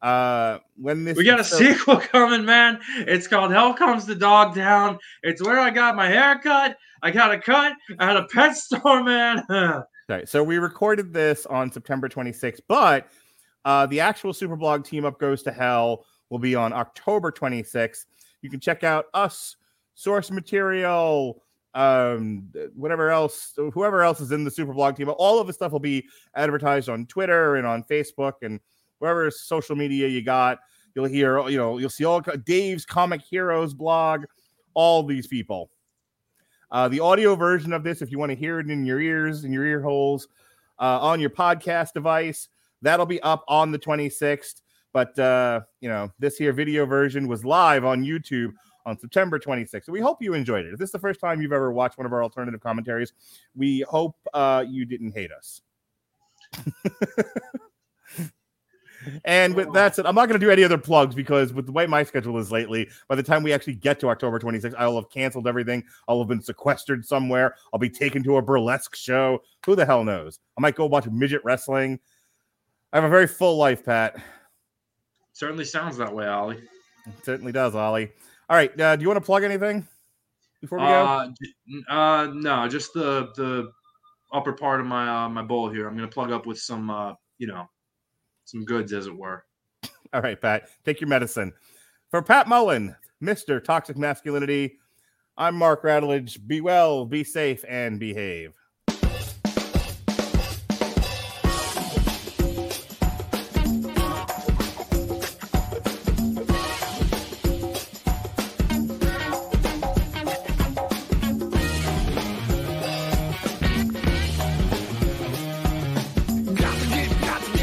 Uh, when this We got a so- sequel coming, man. It's called Hell Comes the Dog Town. It's where I got my hair cut. I got a cut. I had a pet store, man. Okay, so we recorded this on September 26th, but uh, the actual Superblog team up goes to hell will be on October 26th. You can check out us, source material, um, whatever else, whoever else is in the Superblog team. All of the stuff will be advertised on Twitter and on Facebook and wherever social media you got. You'll hear, you know, you'll see all Dave's Comic Heroes blog, all these people. Uh, the audio version of this, if you want to hear it in your ears, in your ear holes, uh, on your podcast device, that'll be up on the 26th. But uh, you know, this here video version was live on YouTube on September 26th. So we hope you enjoyed it. If this is the first time you've ever watched one of our alternative commentaries, we hope uh, you didn't hate us. And with that said, I'm not going to do any other plugs because with the way my schedule is lately, by the time we actually get to October 26th, I will have canceled everything. I'll have been sequestered somewhere. I'll be taken to a burlesque show. Who the hell knows? I might go watch midget wrestling. I have a very full life, Pat. Certainly sounds that way, Ollie. It certainly does, Ollie. All right. Uh, do you want to plug anything before we go? Uh, j- uh, no, just the the upper part of my uh, my bowl here. I'm gonna plug up with some uh, you know, some goods, as it were. All right, Pat, take your medicine. For Pat Mullin, Mr. Toxic Masculinity, I'm Mark Radulich. Be well, be safe, and behave.